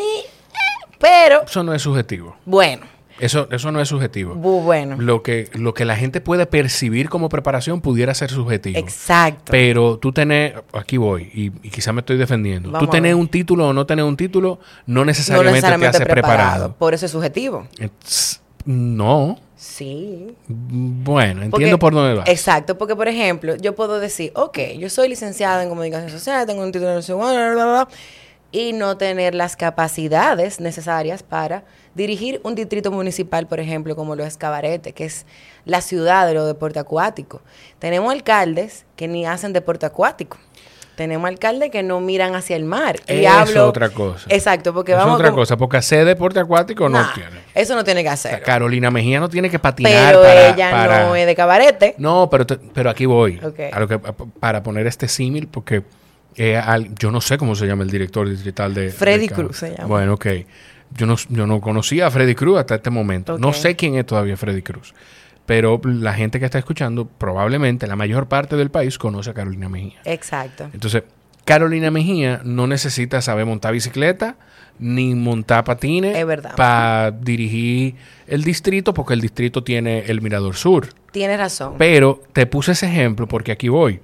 Pero, eso no es subjetivo. bueno, Eso, eso no es subjetivo. bu- bueno. Lo que, lo que la gente puede percibir como preparación pudiera ser subjetivo. Exacto. Pero tú tenés, aquí voy, y, y quizá me estoy defendiendo. Vamos tú tenés un título o no tenés un título, no no necesariamente, te hace preparado. Por eso es subjetivo. It's- no. Sí. Bueno, entiendo Porque- por dónde vas. Exacto, porque por ejemplo, yo puedo decir, ok, yo soy licenciada en comunicación social, tengo un título de bla, y no tener las capacidades necesarias para dirigir un distrito municipal, por ejemplo, como lo es Cabarete, que es la ciudad de los deportes acuáticos. Tenemos alcaldes que ni hacen deporte acuático. Tenemos alcaldes que no miran hacia el mar. Y Eso hablo, es otra cosa. Exacto, porque Eso es vamos otra cosa, porque hacer deporte acuático no tiene. Eso no tiene que O sea, hacer. Carolina Mejía no tiene que patinar Pero para, ella para- no es de cabarete. No, pero, te- pero aquí voy. Ok. A lo que, para poner este símil, porque eh, al- yo no sé cómo se llama el director distrital de... Freddy de. Cruz se llama. Bueno, ok. Yo no, yo no conocía a Freddy Cruz hasta este momento. No sé quién es todavía Freddy Cruz. Pero la gente que está escuchando, probablemente la mayor parte del país conoce a Carolina Mejía. Exacto. Entonces, Carolina Mejía no necesita saber montar bicicleta ni montar patines para dirigir el distrito, porque el distrito tiene el Mirador Sur. Tienes razón. Pero te puse ese ejemplo porque aquí voy.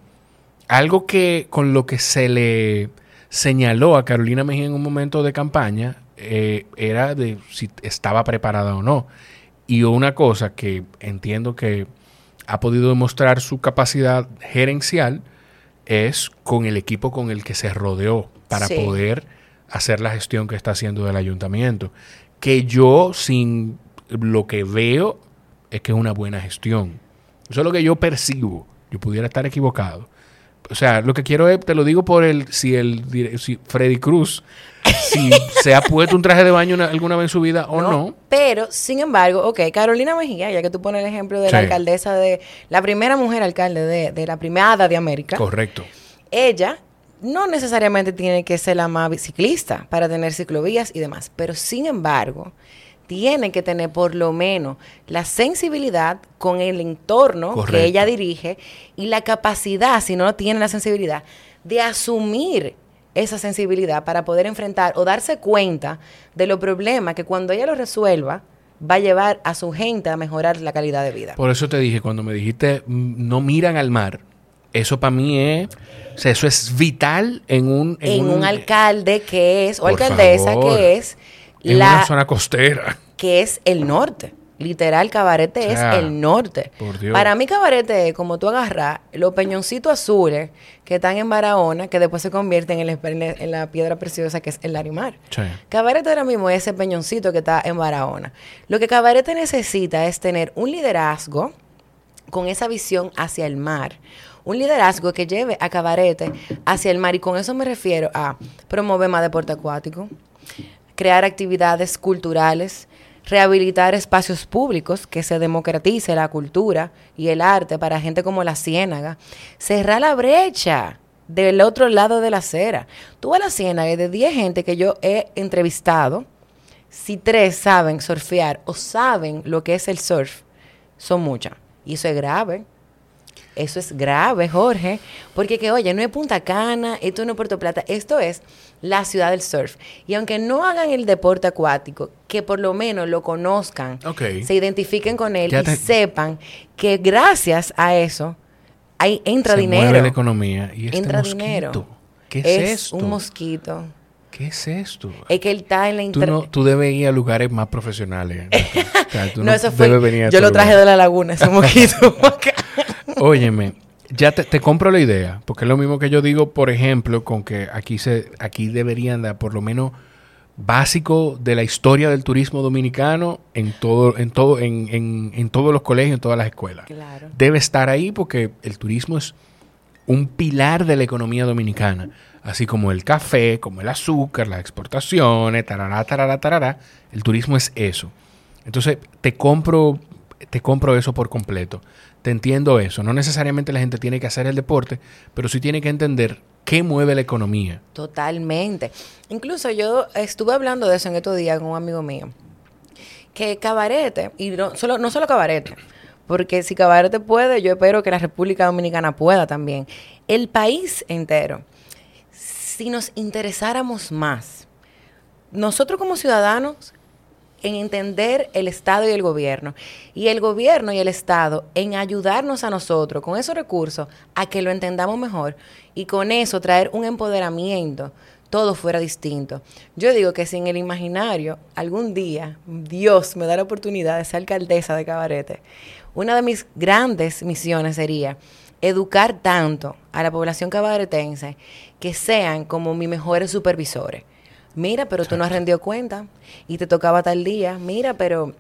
Algo que con lo que se le señaló a Carolina Mejía en un momento de campaña eh, era de si estaba preparada o no. Y una cosa que entiendo que ha podido demostrar su capacidad gerencial es con el equipo con el que se rodeó para Sí. poder hacer la gestión que está haciendo del ayuntamiento. Que yo, sin lo que veo, es que es una buena gestión. Eso es lo que yo percibo. Yo pudiera estar equivocado. O sea, lo que quiero es, te lo digo por el, si el, si Freddy Cruz, si se ha puesto un traje de baño una- alguna vez en su vida o no. Pero, sin embargo, ok, Carolina Mejía, ya que tú pones el ejemplo de la alcaldesa de, la primera mujer alcalde de, de la primada de América, Correcto. ella no necesariamente tiene que ser la más ciclista para tener ciclovías y demás, pero sin embargo, tiene que tener por lo menos la sensibilidad con el entorno Correcto. que ella dirige y la capacidad, si no tiene la sensibilidad, de asumir esa sensibilidad para poder enfrentar o darse cuenta de los problemas que cuando ella lo resuelva va a llevar a su gente a mejorar la calidad de vida. Por eso te dije, cuando me dijiste mm, no miran al mar, eso para mí es, o sea, eso es vital en un... En, un, alcalde que es, o alcaldesa favor. que es En la una zona costera. que es el norte. Literal, Cabarete O sea, es el norte. por Dios. Para mí, Cabarete es como tú agarras los peñoncitos azules que están en Barahona, que después se convierten en la, en la piedra preciosa que es el Larimar. Sí. Cabarete ahora mismo es ese peñoncito que está en Barahona. Lo que Cabarete necesita es tener un liderazgo con esa visión hacia el mar. Un liderazgo que lleve a Cabarete hacia el mar. Y con eso me refiero a promover más deporte acuático, crear actividades culturales, rehabilitar espacios públicos, que se democratice la cultura y el arte para gente como la Ciénaga, cerrar la brecha del otro lado de la acera. Tú a la Ciénaga de 10 gente que yo he entrevistado, si tres saben surfear o saben lo que es el surf, son muchas. Y eso es grave. Eso es grave, Jorge. Porque que, oye, no es Punta Cana, esto no es Puerto Plata, esto es la ciudad del surf. Y aunque no hagan el deporte acuático, que por lo menos lo conozcan, Ok. se identifiquen con él Ya y te- sepan que gracias a eso ahí entra Se dinero. mueve la economía. ¿Y este entra mosquito? dinero. ¿Qué es, es esto? un mosquito. ¿Qué es esto? Es que él está en la Tú, inter- no, tú debes ir a lugares más profesionales. O sea, tú no, eso fue. Yo estos lo traje lugares. de la laguna, ese mosquito. Óyeme, ya te, te compro la idea, porque es lo mismo que yo digo, por ejemplo, con que aquí se aquí deberían dar por lo menos básico de la historia del turismo dominicano en todo en todo en, en- en todos los colegios, en todas las escuelas. claro. Debe estar ahí porque el turismo es un pilar de la economía dominicana, así como el café, como el azúcar, las exportaciones, tarará, tarará, tarará. El turismo es eso. Entonces, te compro, te compro eso por completo. Te entiendo eso. No necesariamente la gente tiene que hacer el deporte, pero sí tiene que entender qué mueve la economía. Totalmente. Incluso yo estuve hablando de eso en estos días con un amigo mío. Que Cabarete, y no solo, no solo Cabarete, porque si Cabarete puede, yo espero que la República Dominicana pueda también. El país entero, si nos interesáramos más, nosotros como ciudadanos, en entender el Estado y el gobierno, y el gobierno y el Estado en ayudarnos a nosotros con esos recursos a que lo entendamos mejor y con eso traer un empoderamiento, todo fuera distinto. Yo digo que si en el imaginario algún día Dios me da la oportunidad de ser alcaldesa de Cabarete, una de mis grandes misiones sería educar tanto a la población cabaretense que sean como mis mejores supervisores. Mira, pero tú no has rendido cuenta y te tocaba tal día. Mira, pero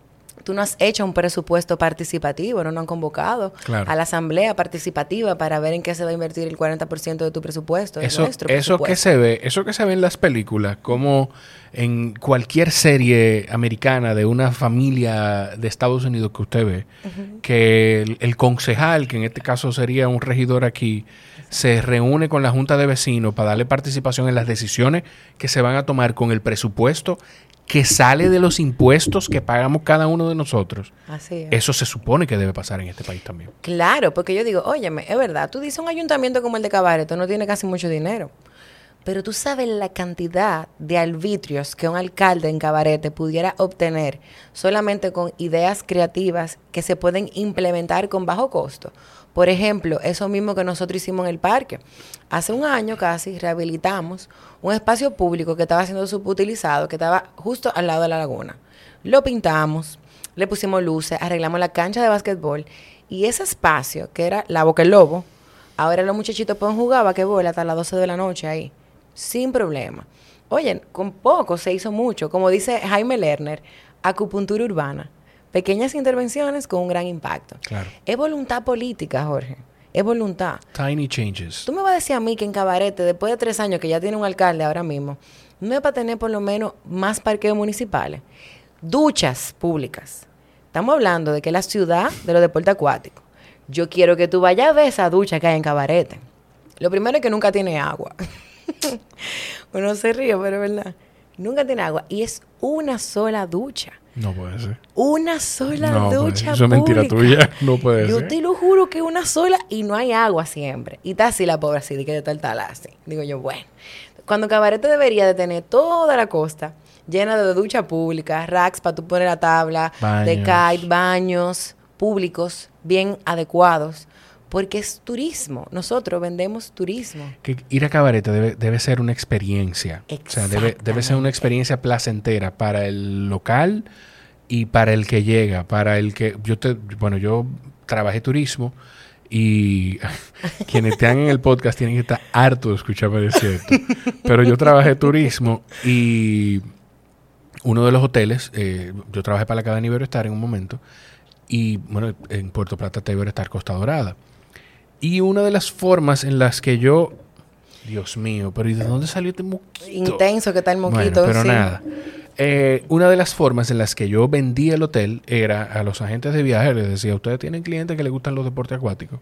tú no has hecho un presupuesto participativo, no nos han convocado Claro. a la asamblea participativa para ver en qué se va a invertir el 40% de tu presupuesto, Eso, nuestro eso que se ve, eso que se ve en las películas, como en cualquier serie americana de una familia de Estados Unidos que usted ve, que el, el concejal, que en este caso sería un regidor aquí, se reúne con la junta de vecinos para darle participación en las decisiones que se van a tomar con el presupuesto que sale de los impuestos que pagamos cada uno de nosotros. Así es. Eso se supone que debe pasar en este país también. Claro, porque yo digo, óyeme, es verdad, tú dices un ayuntamiento como el de Cabaret, no tiene casi mucho dinero. Pero tú sabes la cantidad de arbitrios que un alcalde en Cabarete pudiera obtener solamente con ideas creativas que se pueden implementar con bajo costo. Por ejemplo, eso mismo que nosotros hicimos en el parque. Hace un año casi rehabilitamos un espacio público que estaba siendo subutilizado, que estaba justo al lado de la laguna. Lo pintamos, le pusimos luces, arreglamos la cancha de básquetbol y ese espacio, que era la Boca del Lobo, ahora los muchachitos pueden jugar basquetbol hasta las 12 de la noche ahí sin problema. Oye, con poco se hizo mucho. Como dice Jaime Lerner, acupuntura urbana. Pequeñas intervenciones con un gran impacto. Claro. Es voluntad política, Jorge. Es voluntad. Tiny changes. Tú me vas a decir a mí que en Cabarete, después de tres años que ya tiene un alcalde ahora mismo, no es para tener por lo menos más parqueos municipales. Duchas públicas. Estamos hablando de que la ciudad de los deportes acuáticos. Yo quiero que tú vayas a ver esa ducha que hay en Cabarete. Lo primero es que nunca tiene agua. Uno se ríe, pero es verdad. Nunca tiene agua. Y es una sola ducha. No puede ser. Una sola No, ducha. Eso es mentira tuya. No puede Yo ser. te lo juro que una sola y no hay agua siempre. Y está así la pobre así, de que de tal tal así. Digo yo, bueno. Cuando Cabarete debería de tener toda la costa llena de ducha pública, racks para tú poner la tabla, de kite, baños públicos bien adecuados. Porque es turismo. Nosotros vendemos turismo. Que ir a cabarete debe, debe ser una experiencia. O sea, debe, debe ser una experiencia placentera para el local y para el que llega, para el que yo te, bueno, yo trabajé turismo y quienes están en el podcast tienen que estar hartos de escucharme decir esto. Pero yo trabajé turismo y uno de los hoteles, eh, yo trabajé para la cadena Iberoestar en un momento y bueno, en Puerto Plata está Iberoestar Costa Dorada. Y una de las formas en las que yo, Dios mío, pero ¿y de dónde salió este moquito? Intenso que está el Bueno, moquito. pero sí. nada. Eh, una de las formas en las que yo vendía el hotel era a los agentes de viajes, les decía, ustedes tienen clientes que les gustan los deportes acuáticos.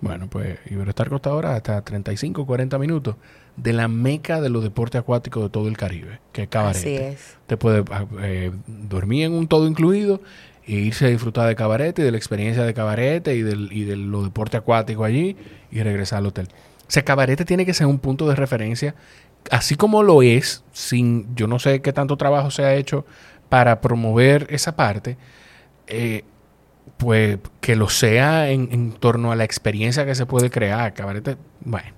Bueno, pues Iberoestar Costa Dorada hasta 35, 40 minutos de la meca de los deportes acuáticos de todo el Caribe, que es Cabarete. Así es. Te puede ah, eh, dormir en un todo incluido e irse a disfrutar de cabarete y de la experiencia de cabarete y, del, y de los deportes acuáticos allí y regresar al hotel. O sea, cabarete tiene que ser un punto de referencia, así como lo es, sin yo no sé qué tanto trabajo se ha hecho para promover esa parte, eh, pues que lo sea en, en torno a la experiencia que se puede crear. Cabarete, bueno,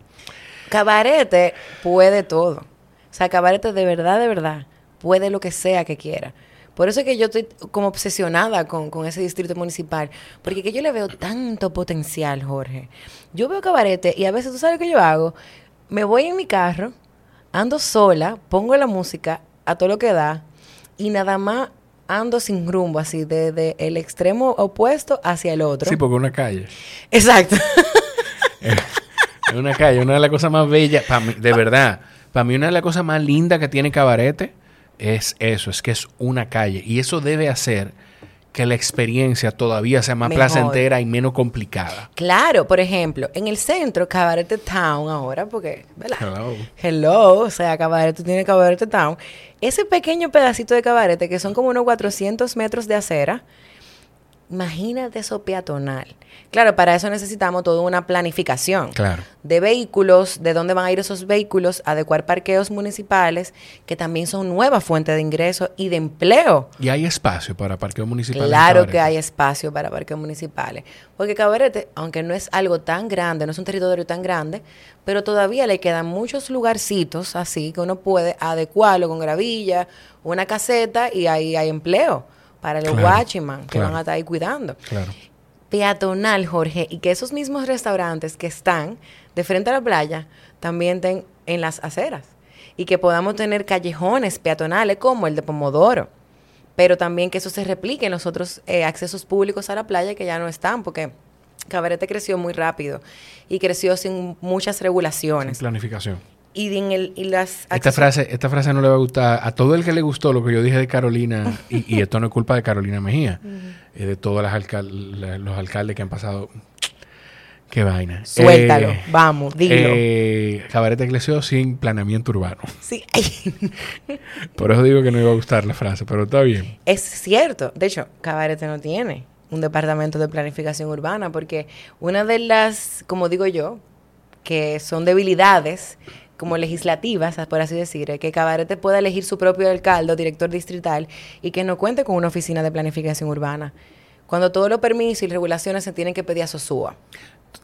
Cabarete puede todo. O sea, Cabarete de verdad, de verdad, puede lo que sea que quiera. Por eso es que yo estoy como obsesionada con, con ese distrito municipal. Porque que yo le veo tanto potencial, Jorge. Yo veo Cabarete y a veces, ¿tú sabes lo que yo hago? Me voy en mi carro, ando sola, pongo la música a todo lo que da y nada más ando sin rumbo, así, de, el extremo opuesto hacia el otro. sí, porque es una calle. Exacto. Es una calle, una de las cosas más bellas, para mí, de verdad, para mí una de las cosas más lindas que tiene Cabarete es eso, es que es una calle. Y eso debe hacer que la experiencia todavía sea más Mejor. placentera y menos complicada. Claro, por ejemplo, en el centro, Cabaret Town ahora, porque, ¿verdad? Hello. Hello, o sea, Cabaret tiene Cabaret Town. Ese pequeño pedacito de Cabaret, que son como unos 400 metros de acera, imagínate eso peatonal. Claro, para eso necesitamos toda una planificación Claro. de vehículos, de dónde van a ir esos vehículos, adecuar parqueos municipales, que también son nueva fuente de ingreso y de empleo. Y hay espacio para parqueo municipal. en Claro que hay espacio para parques municipales. Porque Cabarete, aunque no es algo tan grande, no es un territorio tan grande, pero todavía le quedan muchos lugarcitos así que uno puede adecuarlo con gravilla, una caseta y ahí hay empleo para los Claro, watchman que claro. van a estar ahí cuidando. Claro. Peatonal, Jorge, y que esos mismos restaurantes que están de frente a la playa también estén en las aceras y que podamos tener callejones peatonales como el de Pomodoro, pero también que eso se replique en los otros eh, accesos públicos a la playa que ya no están, porque Cabarete creció muy rápido y creció sin muchas regulaciones. Planificación. Y, en el, y las Esta frase, esta frase no le va a gustar a todo el que le gustó lo que yo dije de Carolina, y, y esto no es culpa de Carolina Mejía, es de todos las alcal- la- los alcaldes que han pasado. Qué vaina. Suéltalo, Eh, vamos, dilo. eh, Cabarete creció sin planeamiento urbano. Sí. Por eso digo que no iba a gustar la frase, pero está bien. Es cierto. De hecho, Cabarete no tiene un departamento de planificación urbana porque una de las, como digo yo, que son debilidades como legislativas, por así decir, que Cabarete pueda elegir su propio alcalde director distrital y que no cuente con una oficina de planificación urbana. Cuando todos los permisos y regulaciones se tienen que pedir a Sosúa.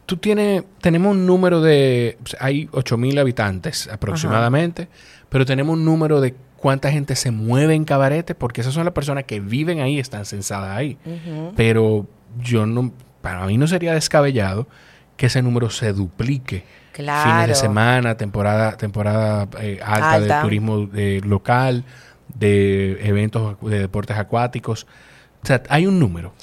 Tú tienes, tenemos un número de, hay 8.000 habitantes aproximadamente, pero tenemos un número de cuánta gente se mueve en Cabarete, porque esas son las personas que viven ahí, están censadas ahí. Pero yo no, para mí no sería descabellado que ese número se duplique. Claro. Fines de semana, temporada, temporada eh, alta, de turismo eh, local, de eventos de deportes acuáticos. O sea, hay un número.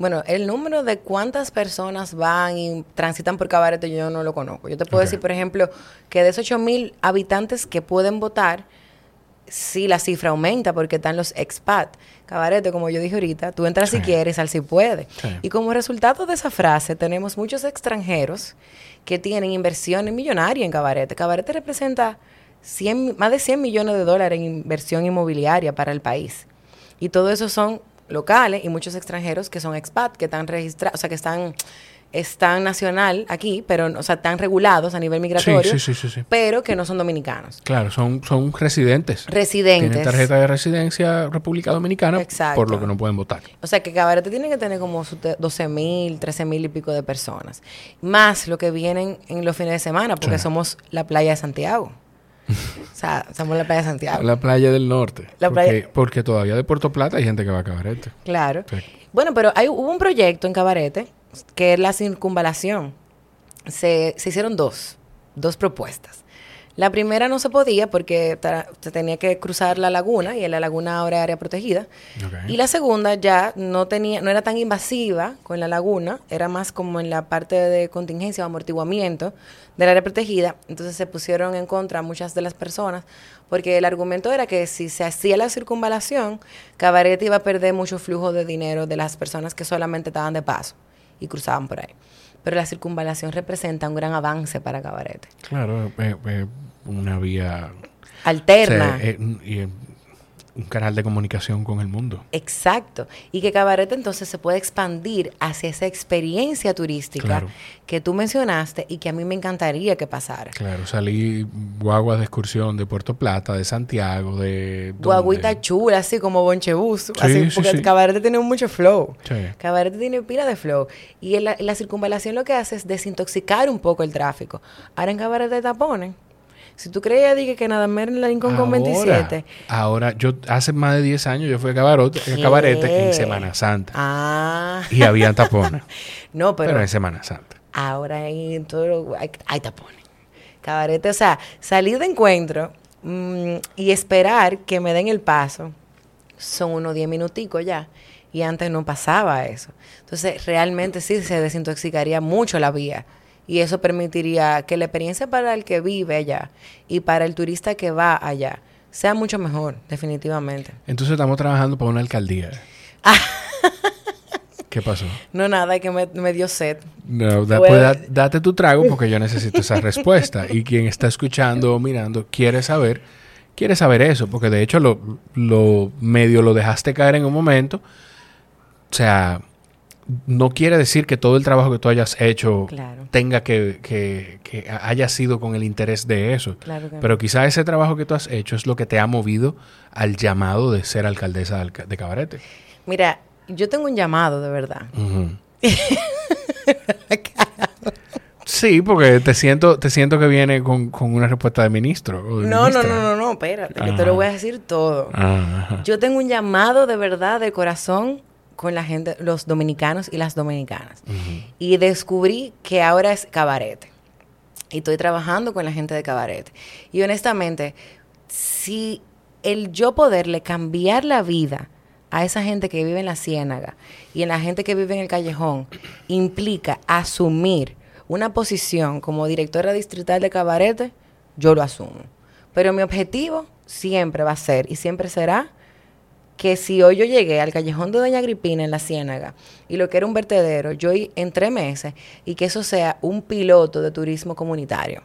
Bueno, el número de cuántas personas van y transitan por Cabarete yo no lo conozco. Yo te puedo decir, por ejemplo, que de esos 8 mil habitantes que pueden votar, sí la cifra aumenta porque están los expat. Cabarete, como yo dije ahorita, tú entras si quieres, al si puede. Y como resultado de esa frase, tenemos muchos extranjeros que tienen inversiones millonarias en Cabarete. Cabarete representa 100, más de 100 millones de dólares en inversión inmobiliaria para el país. Y todo eso son locales y muchos extranjeros que son expat, que están registrados, o sea, que están están nacional aquí, pero o sea, están regulados a nivel migratorio, pero que no son dominicanos. Claro, son, son residentes. Residentes. Tienen tarjeta de residencia República Dominicana, por lo que no pueden votar. O sea, que Cabarete tiene que tener como 12 mil, 13 mil y pico de personas. Más lo que vienen en los fines de semana, porque somos la playa de Santiago. O sea, somos la playa de Santiago. La playa del norte. porque, todavía de Puerto Plata hay gente que va a Cabarete. Claro. Bueno, pero hay, hubo un proyecto en Cabarete que es la circunvalación. Se, se hicieron dos, dos propuestas. La primera no se podía porque se tenía que cruzar la laguna y en la laguna ahora es área protegida. Y la segunda ya no tenía, no era tan invasiva con la laguna, era más como en la parte de contingencia o amortiguamiento del área protegida. Entonces se pusieron en contra muchas de las personas porque el argumento era que si se hacía la circunvalación, Cabaret iba a perder mucho flujo de dinero de las personas que solamente estaban de paso y cruzaban por ahí. Pero la circunvalación representa un gran avance para Cabarete. Claro, eh, eh, una vía alterna. Eh, un canal de comunicación con el mundo. Exacto. Y que Cabaret entonces se puede expandir hacia esa experiencia turística que tú mencionaste y que a mí me encantaría que pasara. Claro, salí guaguas de excursión de Puerto Plata, de Santiago, de... Guaguita chula, así como Bonchebus. así, porque Cabaret tiene mucho flow. Cabaret tiene pila de flow. Y la, la circunvalación lo que hace es desintoxicar un poco el tráfico. Ahora en Cabaret te tapones si tú creías dije, que nada más en la Lincoln con 27. Ahora, yo hace más de 10 años yo fui a, Cabarete en Semana Santa. Ah. Y había tapones. no, pero. Pero en Semana Santa. Ahora hay, todo, hay, tapones. Cabarete, o sea, salir de encuentro mm, y esperar que me den el paso son unos 10 minuticos ya. Y antes no pasaba eso. Entonces, realmente sí se desintoxicaría mucho la vía y eso permitiría que la experiencia para el que vive allá y para el turista que va allá sea mucho mejor, definitivamente. Entonces estamos trabajando para una alcaldía. ¿Qué pasó? No, nada, que me, dio sed. No, pues date tu trago porque yo necesito esa respuesta. Y quien está escuchando o mirando quiere saber, quiere saber eso, porque de hecho lo, lo medio lo dejaste caer en un momento. O sea, no quiere decir que todo el trabajo que tú hayas hecho tenga que, que, haya sido con el interés de eso. Pero quizá ese trabajo que tú has hecho es lo que te ha movido al llamado de ser alcaldesa de Cabarete. Mira, yo tengo un llamado de verdad. sí, porque te siento, te siento que viene con, una respuesta de ministro. no, no, no, no, no, espérate, que te lo voy a decir todo. Yo tengo un llamado de verdad, de corazón, con la gente, los dominicanos y las dominicanas. Y descubrí que ahora es cabaret. Y estoy trabajando con la gente de cabaret. Y honestamente, si el yo poderle cambiar la vida a esa gente que vive en la ciénaga y en la gente que vive en el callejón implica asumir una posición como directora distrital de cabaret, yo lo asumo. Pero mi objetivo siempre va a ser y siempre será que si hoy yo llegué al callejón de Doña Agripina en la Ciénaga y lo que era un vertedero, yo en tres meses y que eso sea un piloto de turismo comunitario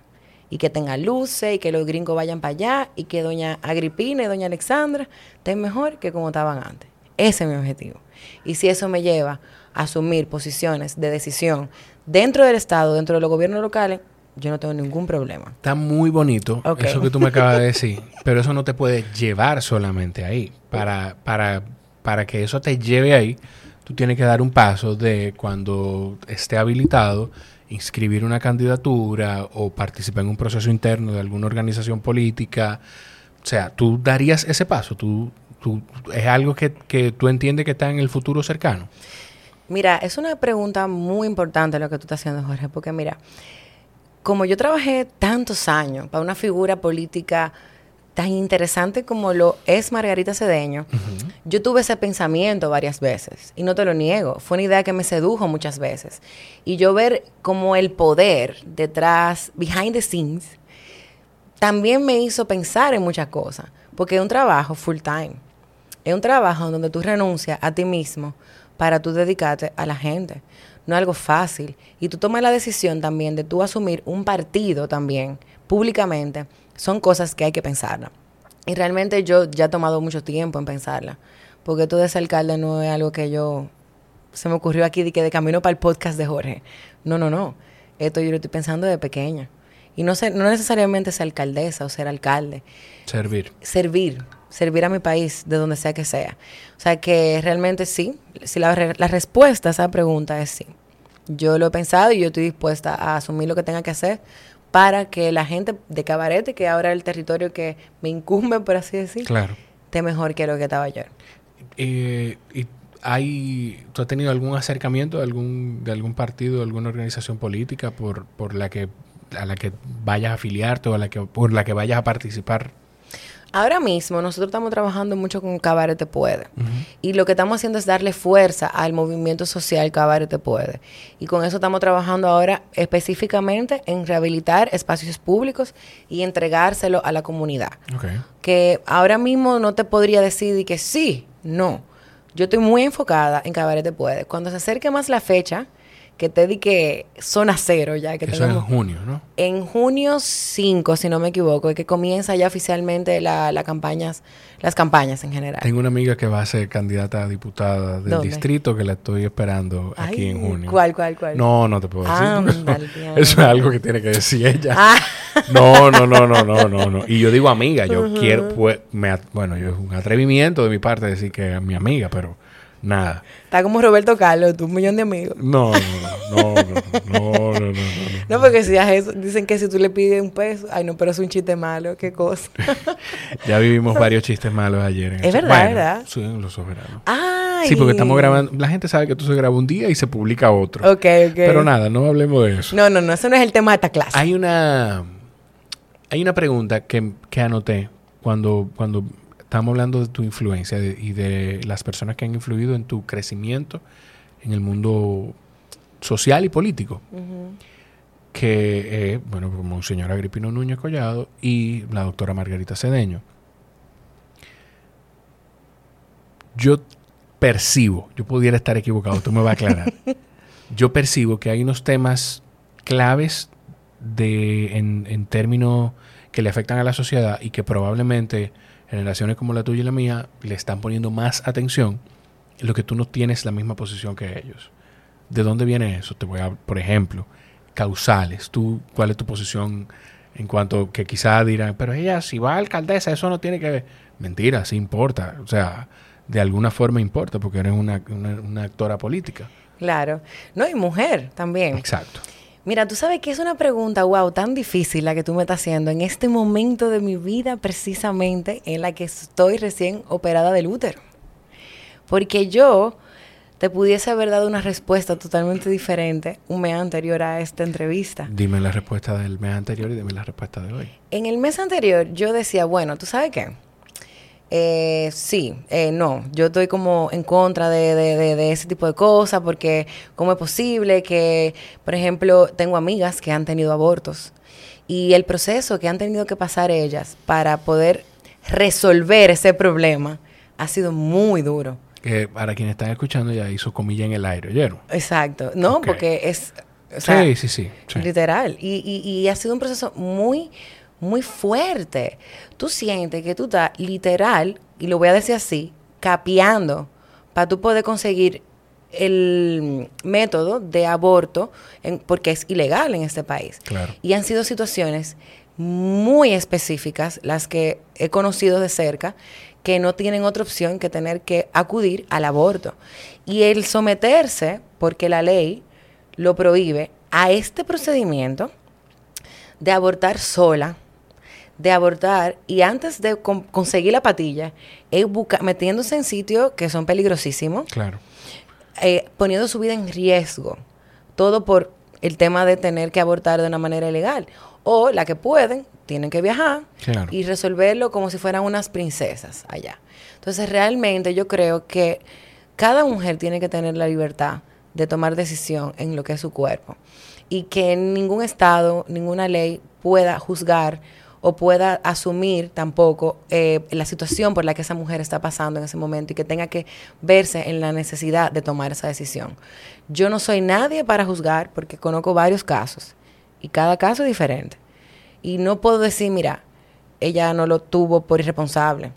y que tenga luces y que los gringos vayan para allá y que Doña Agripina y Doña Alexandra estén mejor que como estaban antes. Ese es mi objetivo. Y si eso me lleva a asumir posiciones de decisión dentro del Estado, dentro de los gobiernos locales, yo no tengo ningún problema. Está muy bonito eso que tú me acabas de decir, pero eso no te puede llevar solamente ahí. Para, para, para que eso te lleve ahí, tú tienes que dar un paso de cuando esté habilitado, inscribir una candidatura o participar en un proceso interno de alguna organización política. O sea, tú darías ese paso, tú, tú, es algo que, que tú entiendes que está en el futuro cercano. Mira, es una pregunta muy importante lo que tú estás haciendo, Jorge, porque mira, como yo trabajé tantos años para una figura política tan interesante como lo es Margarita Cedeño, yo tuve ese pensamiento varias veces y no te lo niego, fue una idea que me sedujo muchas veces. Y yo ver como el poder detrás, behind the scenes, también me hizo pensar en muchas cosas, porque es un trabajo full time. Es un trabajo donde tú renuncias a ti mismo para tú dedicarte a la gente. No es algo fácil. Y tú tomas la decisión también de tú asumir un partido también, públicamente. Son cosas que hay que pensarla. Y realmente yo ya he tomado mucho tiempo en pensarla. Porque tú de ser alcalde no es algo que yo... Se me ocurrió aquí de que de camino para el podcast de Jorge. No, no, no. Esto yo lo estoy pensando de pequeña. Y no, ser, no necesariamente ser alcaldesa o ser alcalde Servir. servir, servir a mi país, de donde sea que sea. O sea que realmente sí, si la, re- la respuesta a esa pregunta es sí. Yo lo he pensado y yo estoy dispuesta a asumir lo que tenga que hacer para que la gente de Cabarete, que ahora es el territorio que me incumbe, por así decir, Claro. esté mejor que lo que estaba yo. Eh, ¿Y hay, tú has tenido algún acercamiento de algún, de algún partido, de alguna organización política por, por la que a la que vayas a afiliarte o a la que, por la que vayas a participar? Ahora mismo nosotros estamos trabajando mucho con Cabaret Te Puede. Y lo que estamos haciendo es darle fuerza al movimiento social Cabaret Te Puede. Y con eso estamos trabajando ahora específicamente en rehabilitar espacios públicos y entregárselo a la comunidad. Que ahora mismo no te podría decir de que sí, no. Yo estoy muy enfocada en Cabaret Te Puede. Cuando se acerque más la fecha, que te di que zona cero ya, que Eso es en junio, ¿no? en junio 5, si no me equivoco, es que comienza ya oficialmente la, la campañas, las campañas en general. Tengo una amiga que va a ser candidata a diputada del ¿Dónde? distrito que la estoy esperando aquí en junio. ¿Cuál, cuál, cuál? No, no te puedo decir. Ah, eso, es algo que tiene que decir ella. Ah, No, no, no, no, no, no, no. Y yo digo amiga, yo quiero, pues, me bueno, yo es un atrevimiento de mi parte decir que es mi amiga, pero Nada. Está como Roberto Carlos, tú un millón de amigos. No, no, no, no, no, no, no. No, porque si haces eso, dicen que si tú le pides un peso, ay no, pero es un chiste malo, qué cosa. ya vivimos varios chistes malos ayer. En es verdad, bueno, ¿verdad? Sí, los soberanos. Ay. Sí, porque estamos grabando, la gente sabe que esto se graba un día y se publica otro. Ok, ok. Pero nada, no hablemos de eso. No, no, no, eso no es el tema de esta clase. Hay una, hay una pregunta que, que anoté cuando, cuando estábamos hablando de tu influencia de- y de las personas que han influido en tu crecimiento en el mundo social y político. Que, eh, bueno, como señor Agripino Núñez Collado y la doctora Margarita Cedeño. Yo percibo, yo pudiera estar equivocado, tú me vas a aclarar. yo percibo que hay unos temas claves de, en, en términos que le afectan a la sociedad y que probablemente generaciones como la tuya y la mía le están poniendo más atención en lo que tú no tienes la misma posición que ellos. ¿De dónde viene eso? Te voy a, por ejemplo, causales. ¿Tú, ¿Cuál es tu posición en cuanto que quizá dirán, pero ella si va a alcaldesa, eso no tiene que ver? Mentira, sí importa. O sea, de alguna forma importa porque eres una, una, una actora política. Claro. No, y mujer también. Exacto. Mira, tú sabes que es una pregunta, wow, tan difícil la que tú me estás haciendo en este momento de mi vida precisamente en la que estoy recién operada del útero. Porque yo te pudiese haber dado una respuesta totalmente diferente un mes anterior a esta entrevista. Dime la respuesta del mes anterior y dime la respuesta de hoy. En el mes anterior yo decía, bueno, ¿tú sabes qué? Eh, sí, eh, no, yo estoy como en contra de, de- de- de ese tipo de cosas porque cómo es posible que, por ejemplo, tengo amigas que han tenido abortos y el proceso que han tenido que pasar ellas para poder resolver ese problema ha sido muy duro. Que para quienes están escuchando ya hizo comilla en el aire, ¿oyeron? Exacto, no, porque es... o sea, sí, sí, sí. sí. Literal. Y, y, y ha sido un proceso muy, muy fuerte. Tú sientes que tú estás literal, y lo voy a decir así, capeando para tú poder conseguir el método de aborto porque es ilegal en este país. Y han sido situaciones muy específicas las que he conocido de cerca que no tienen otra opción que tener que acudir al aborto. Y el someterse, porque la ley lo prohíbe, a este procedimiento de abortar sola, de abortar y antes de conseguir la patilla, es metiéndose en sitios que son peligrosísimos. Claro. Eh, poniendo su vida en riesgo. Todo por el tema de tener que abortar de una manera ilegal. O la que pueden, tienen que viajar y resolverlo como si fueran unas princesas allá. Entonces, realmente yo creo que cada mujer tiene que tener la libertad de tomar decisión en lo que es su cuerpo. Y que ningún Estado, ninguna ley pueda juzgar o pueda asumir tampoco eh, la situación por la que esa mujer está pasando en ese momento y que tenga que verse en la necesidad de tomar esa decisión. Yo no soy nadie para juzgar porque conozco varios casos y cada caso es diferente. Y no puedo decir, mira, ella no lo tuvo por irresponsable,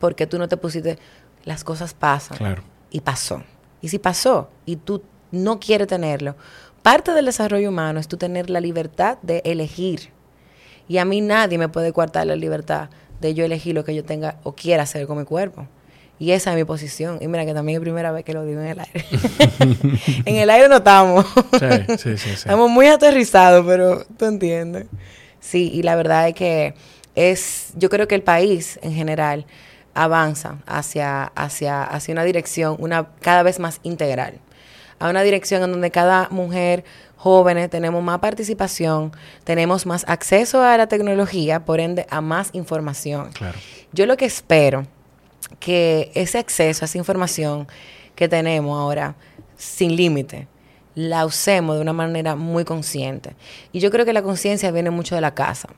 porque tú no te pusiste, las cosas pasan. Claro. Y pasó. Y si pasó y tú no quieres tenerlo, parte del desarrollo humano es tú tener la libertad de elegir y a mí nadie me puede coartar la libertad de yo elegir lo que yo tenga o quiera hacer con mi cuerpo. Y esa es mi posición. Y mira que también es primera vez que lo digo en el aire. en el aire no estamos. sí, sí, sí, Estamos muy aterrizados, pero tú entiendes. Sí, y la verdad es que es, yo creo que el país en general avanza hacia, hacia, hacia una dirección una, cada vez más integral. A una dirección en donde cada mujer jóvenes, tenemos más participación, tenemos más acceso a la tecnología, por ende a más información. Yo lo que espero que ese acceso a esa información que tenemos ahora sin límite, la usemos de una manera muy consciente. Y yo creo que la conciencia viene mucho de la casa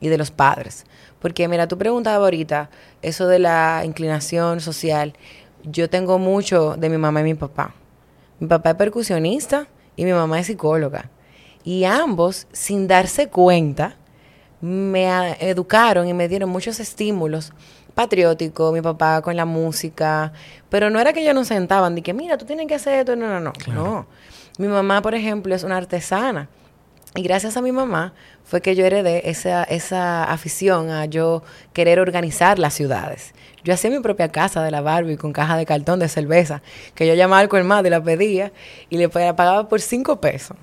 y de los padres. Porque mira, tú preguntabas ahorita eso de la inclinación social. Yo tengo mucho de mi mamá y mi papá. Mi papá es percusionista y mi mamá es psicóloga. Y ambos, sin darse cuenta, me educaron y me dieron muchos estímulos patrióticos, mi papá con la música, pero no era que ellos nos sentaban y que, mira, tú tienes que hacer esto, no, no, no, no. Mi mamá, por ejemplo, es una artesana y gracias a mi mamá fue que yo heredé esa, esa afición a yo querer organizar las ciudades. Yo hacía mi propia casa de la Barbie con caja de cartón de cerveza, que yo llamaba al colmado y la pedía y le pagaba por cinco pesos.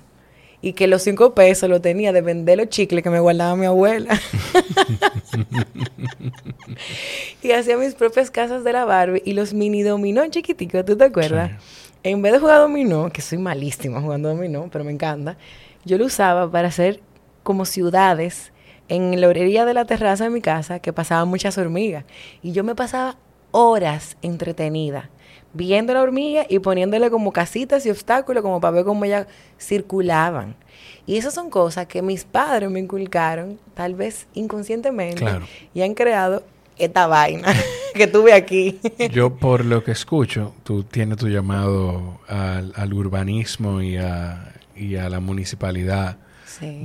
Y que los cinco pesos lo tenía de vender los chicles que me guardaba mi abuela. y hacía mis propias casas de la Barbie y los mini dominó chiquiticos, ¿tú te acuerdas? En vez de jugar dominó, que soy malísima jugando dominó, pero me encanta, yo lo usaba para hacer como ciudades en la orilla de la terraza de mi casa que pasaban muchas hormigas. Y yo me pasaba horas entretenida viendo la hormiga y poniéndole como casitas y obstáculos como para ver cómo ellas circulaban. Y esas son cosas que mis padres me inculcaron, tal vez inconscientemente, y han creado esta vaina que tuve aquí. Yo por lo que escucho, tú tienes tu llamado al, urbanismo y a, y a la municipalidad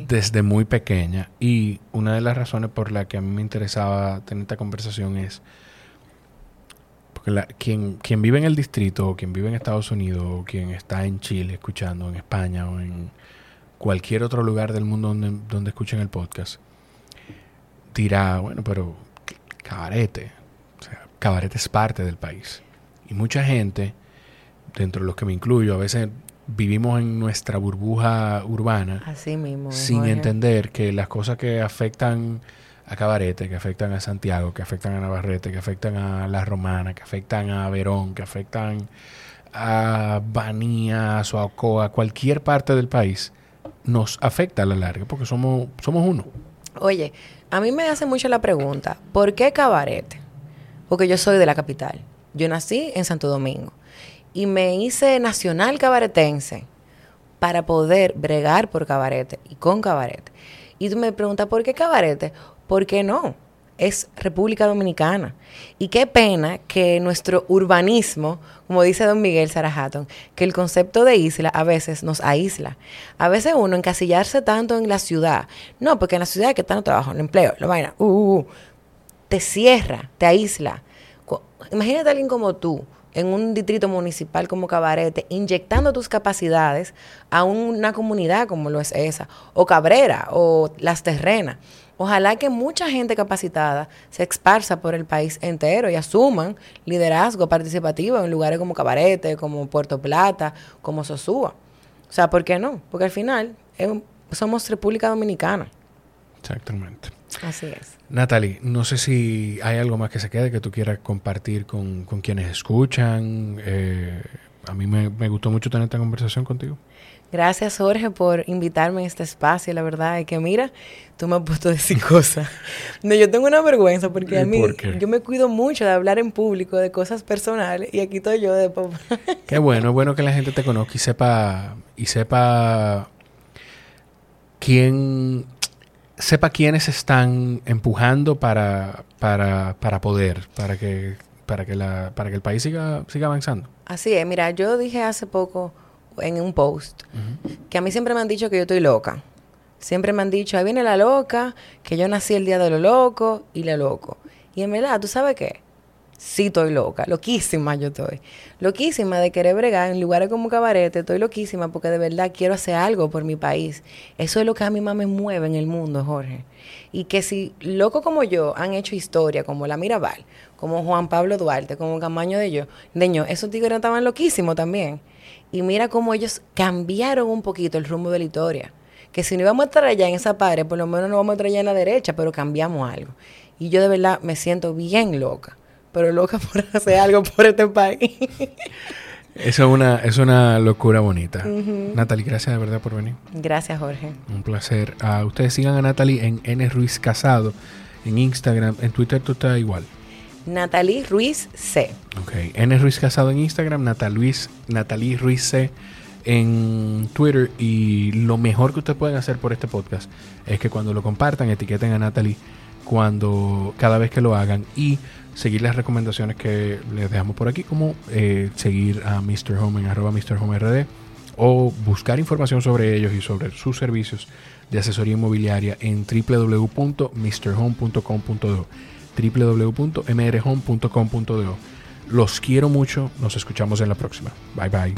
desde muy pequeña. Y una de las razones por la que a mí me interesaba tener esta conversación es porque quien, quien vive en el distrito, o quien vive en Estados Unidos, o quien está en Chile escuchando, en España o en cualquier otro lugar del mundo donde, donde escuchen el podcast, dirá, bueno, pero cabarete. O sea, cabarete es parte del país. Y mucha gente, dentro de los que me incluyo, a veces vivimos en nuestra burbuja urbana Así mismo, sin entender que las cosas que afectan a Cabarete, que afectan a Santiago, que afectan a Navarrete, que afectan a La Romana, que afectan a Verón, que afectan a Banía, a Soacoa, cualquier parte del país, nos afecta a la larga, porque somos, somos uno. Oye, a mí me hace mucho la pregunta, ¿por qué Cabarete? Porque yo soy de la capital. Yo nací en Santo Domingo y me hice nacional cabaretense para poder bregar por cabarete y con cabarete. Y tú me preguntas, ¿por qué cabarete? ¿Por qué no? Es República Dominicana. Y qué pena que nuestro urbanismo, como dice don Miguel Sarajaton, que el concepto de isla a veces nos aísla. A veces uno encasillarse tanto en la ciudad. No, porque en la ciudad que está no trabajo, el empleo, lo vaina, uh, uh, uh, te cierra, te aísla. Imagínate a alguien como tú, en un distrito municipal como Cabarete, inyectando tus capacidades a una comunidad como lo es esa, o Cabrera, o Las Terrenas. Ojalá que mucha gente capacitada se esparza por el país entero y asuman liderazgo participativo en lugares como Cabarete, como Puerto Plata, como Sosúa. O sea, ¿por qué no? Porque al final somos República Dominicana. Exactamente. Así es. Natalie, no sé si hay algo más que se quede que tú quieras compartir con, quienes escuchan. Eh, a mí me, gustó mucho tener esta conversación contigo. Gracias, Jorge, por invitarme a este espacio. La verdad es que, mira, tú me has puesto a decir cosas. No, yo tengo una vergüenza porque a mí, yo me cuido mucho de hablar en público de cosas personales y aquí estoy yo de papá. Qué bueno, es bueno que la gente te conozca y sepa, y sepa quién sepa quiénes están empujando para, para, para poder, para que, para que la, para que el país siga, siga avanzando. Así es, mira, yo dije hace poco en un post que a mí siempre me han dicho que yo estoy loca. Siempre me han dicho, ahí viene la loca, que yo nací el día de lo loco y la loco. Y en verdad, ¿tú sabes qué? Sí estoy loca, loquísima yo estoy. Loquísima de querer bregar en lugares como Cabarete, estoy loquísima porque de verdad quiero hacer algo por mi país. Eso es lo que a mí más me mueve en el mundo, Jorge. Y que si locos como yo han hecho historia, como la Mirabal, como Juan Pablo Duarte, como Camaño de yo, Deño, esos tigres estaban loquísimos también. Y mira cómo ellos cambiaron un poquito el rumbo de la historia. Que si no íbamos a estar allá en esa pared, por lo menos no vamos a estar allá en la derecha, pero cambiamos algo. Y yo de verdad me siento bien loca pero loca por hacer algo por este país. Eso es una, es una locura bonita. Natalie, gracias de verdad por venir. Gracias, Jorge. Un placer. a ustedes sigan a Natalie en N Ruiz Casado, en Instagram, en Twitter tú estás igual. Natalie Ruiz C. Ok. N Ruiz Casado en Instagram, Natalie, Natalie Ruiz C en Twitter. Y lo mejor que ustedes pueden hacer por este podcast es que cuando lo compartan, etiqueten a Natalie cuando cada vez que lo hagan y seguir las recomendaciones que les dejamos por aquí, como eh, seguir a Mr. Home en arroba Mr. Home RD o buscar información sobre ellos y sobre sus servicios de asesoría inmobiliaria en www.mrhome.com.do www.mrhome.com.do Los quiero mucho, nos escuchamos en la próxima. Bye bye.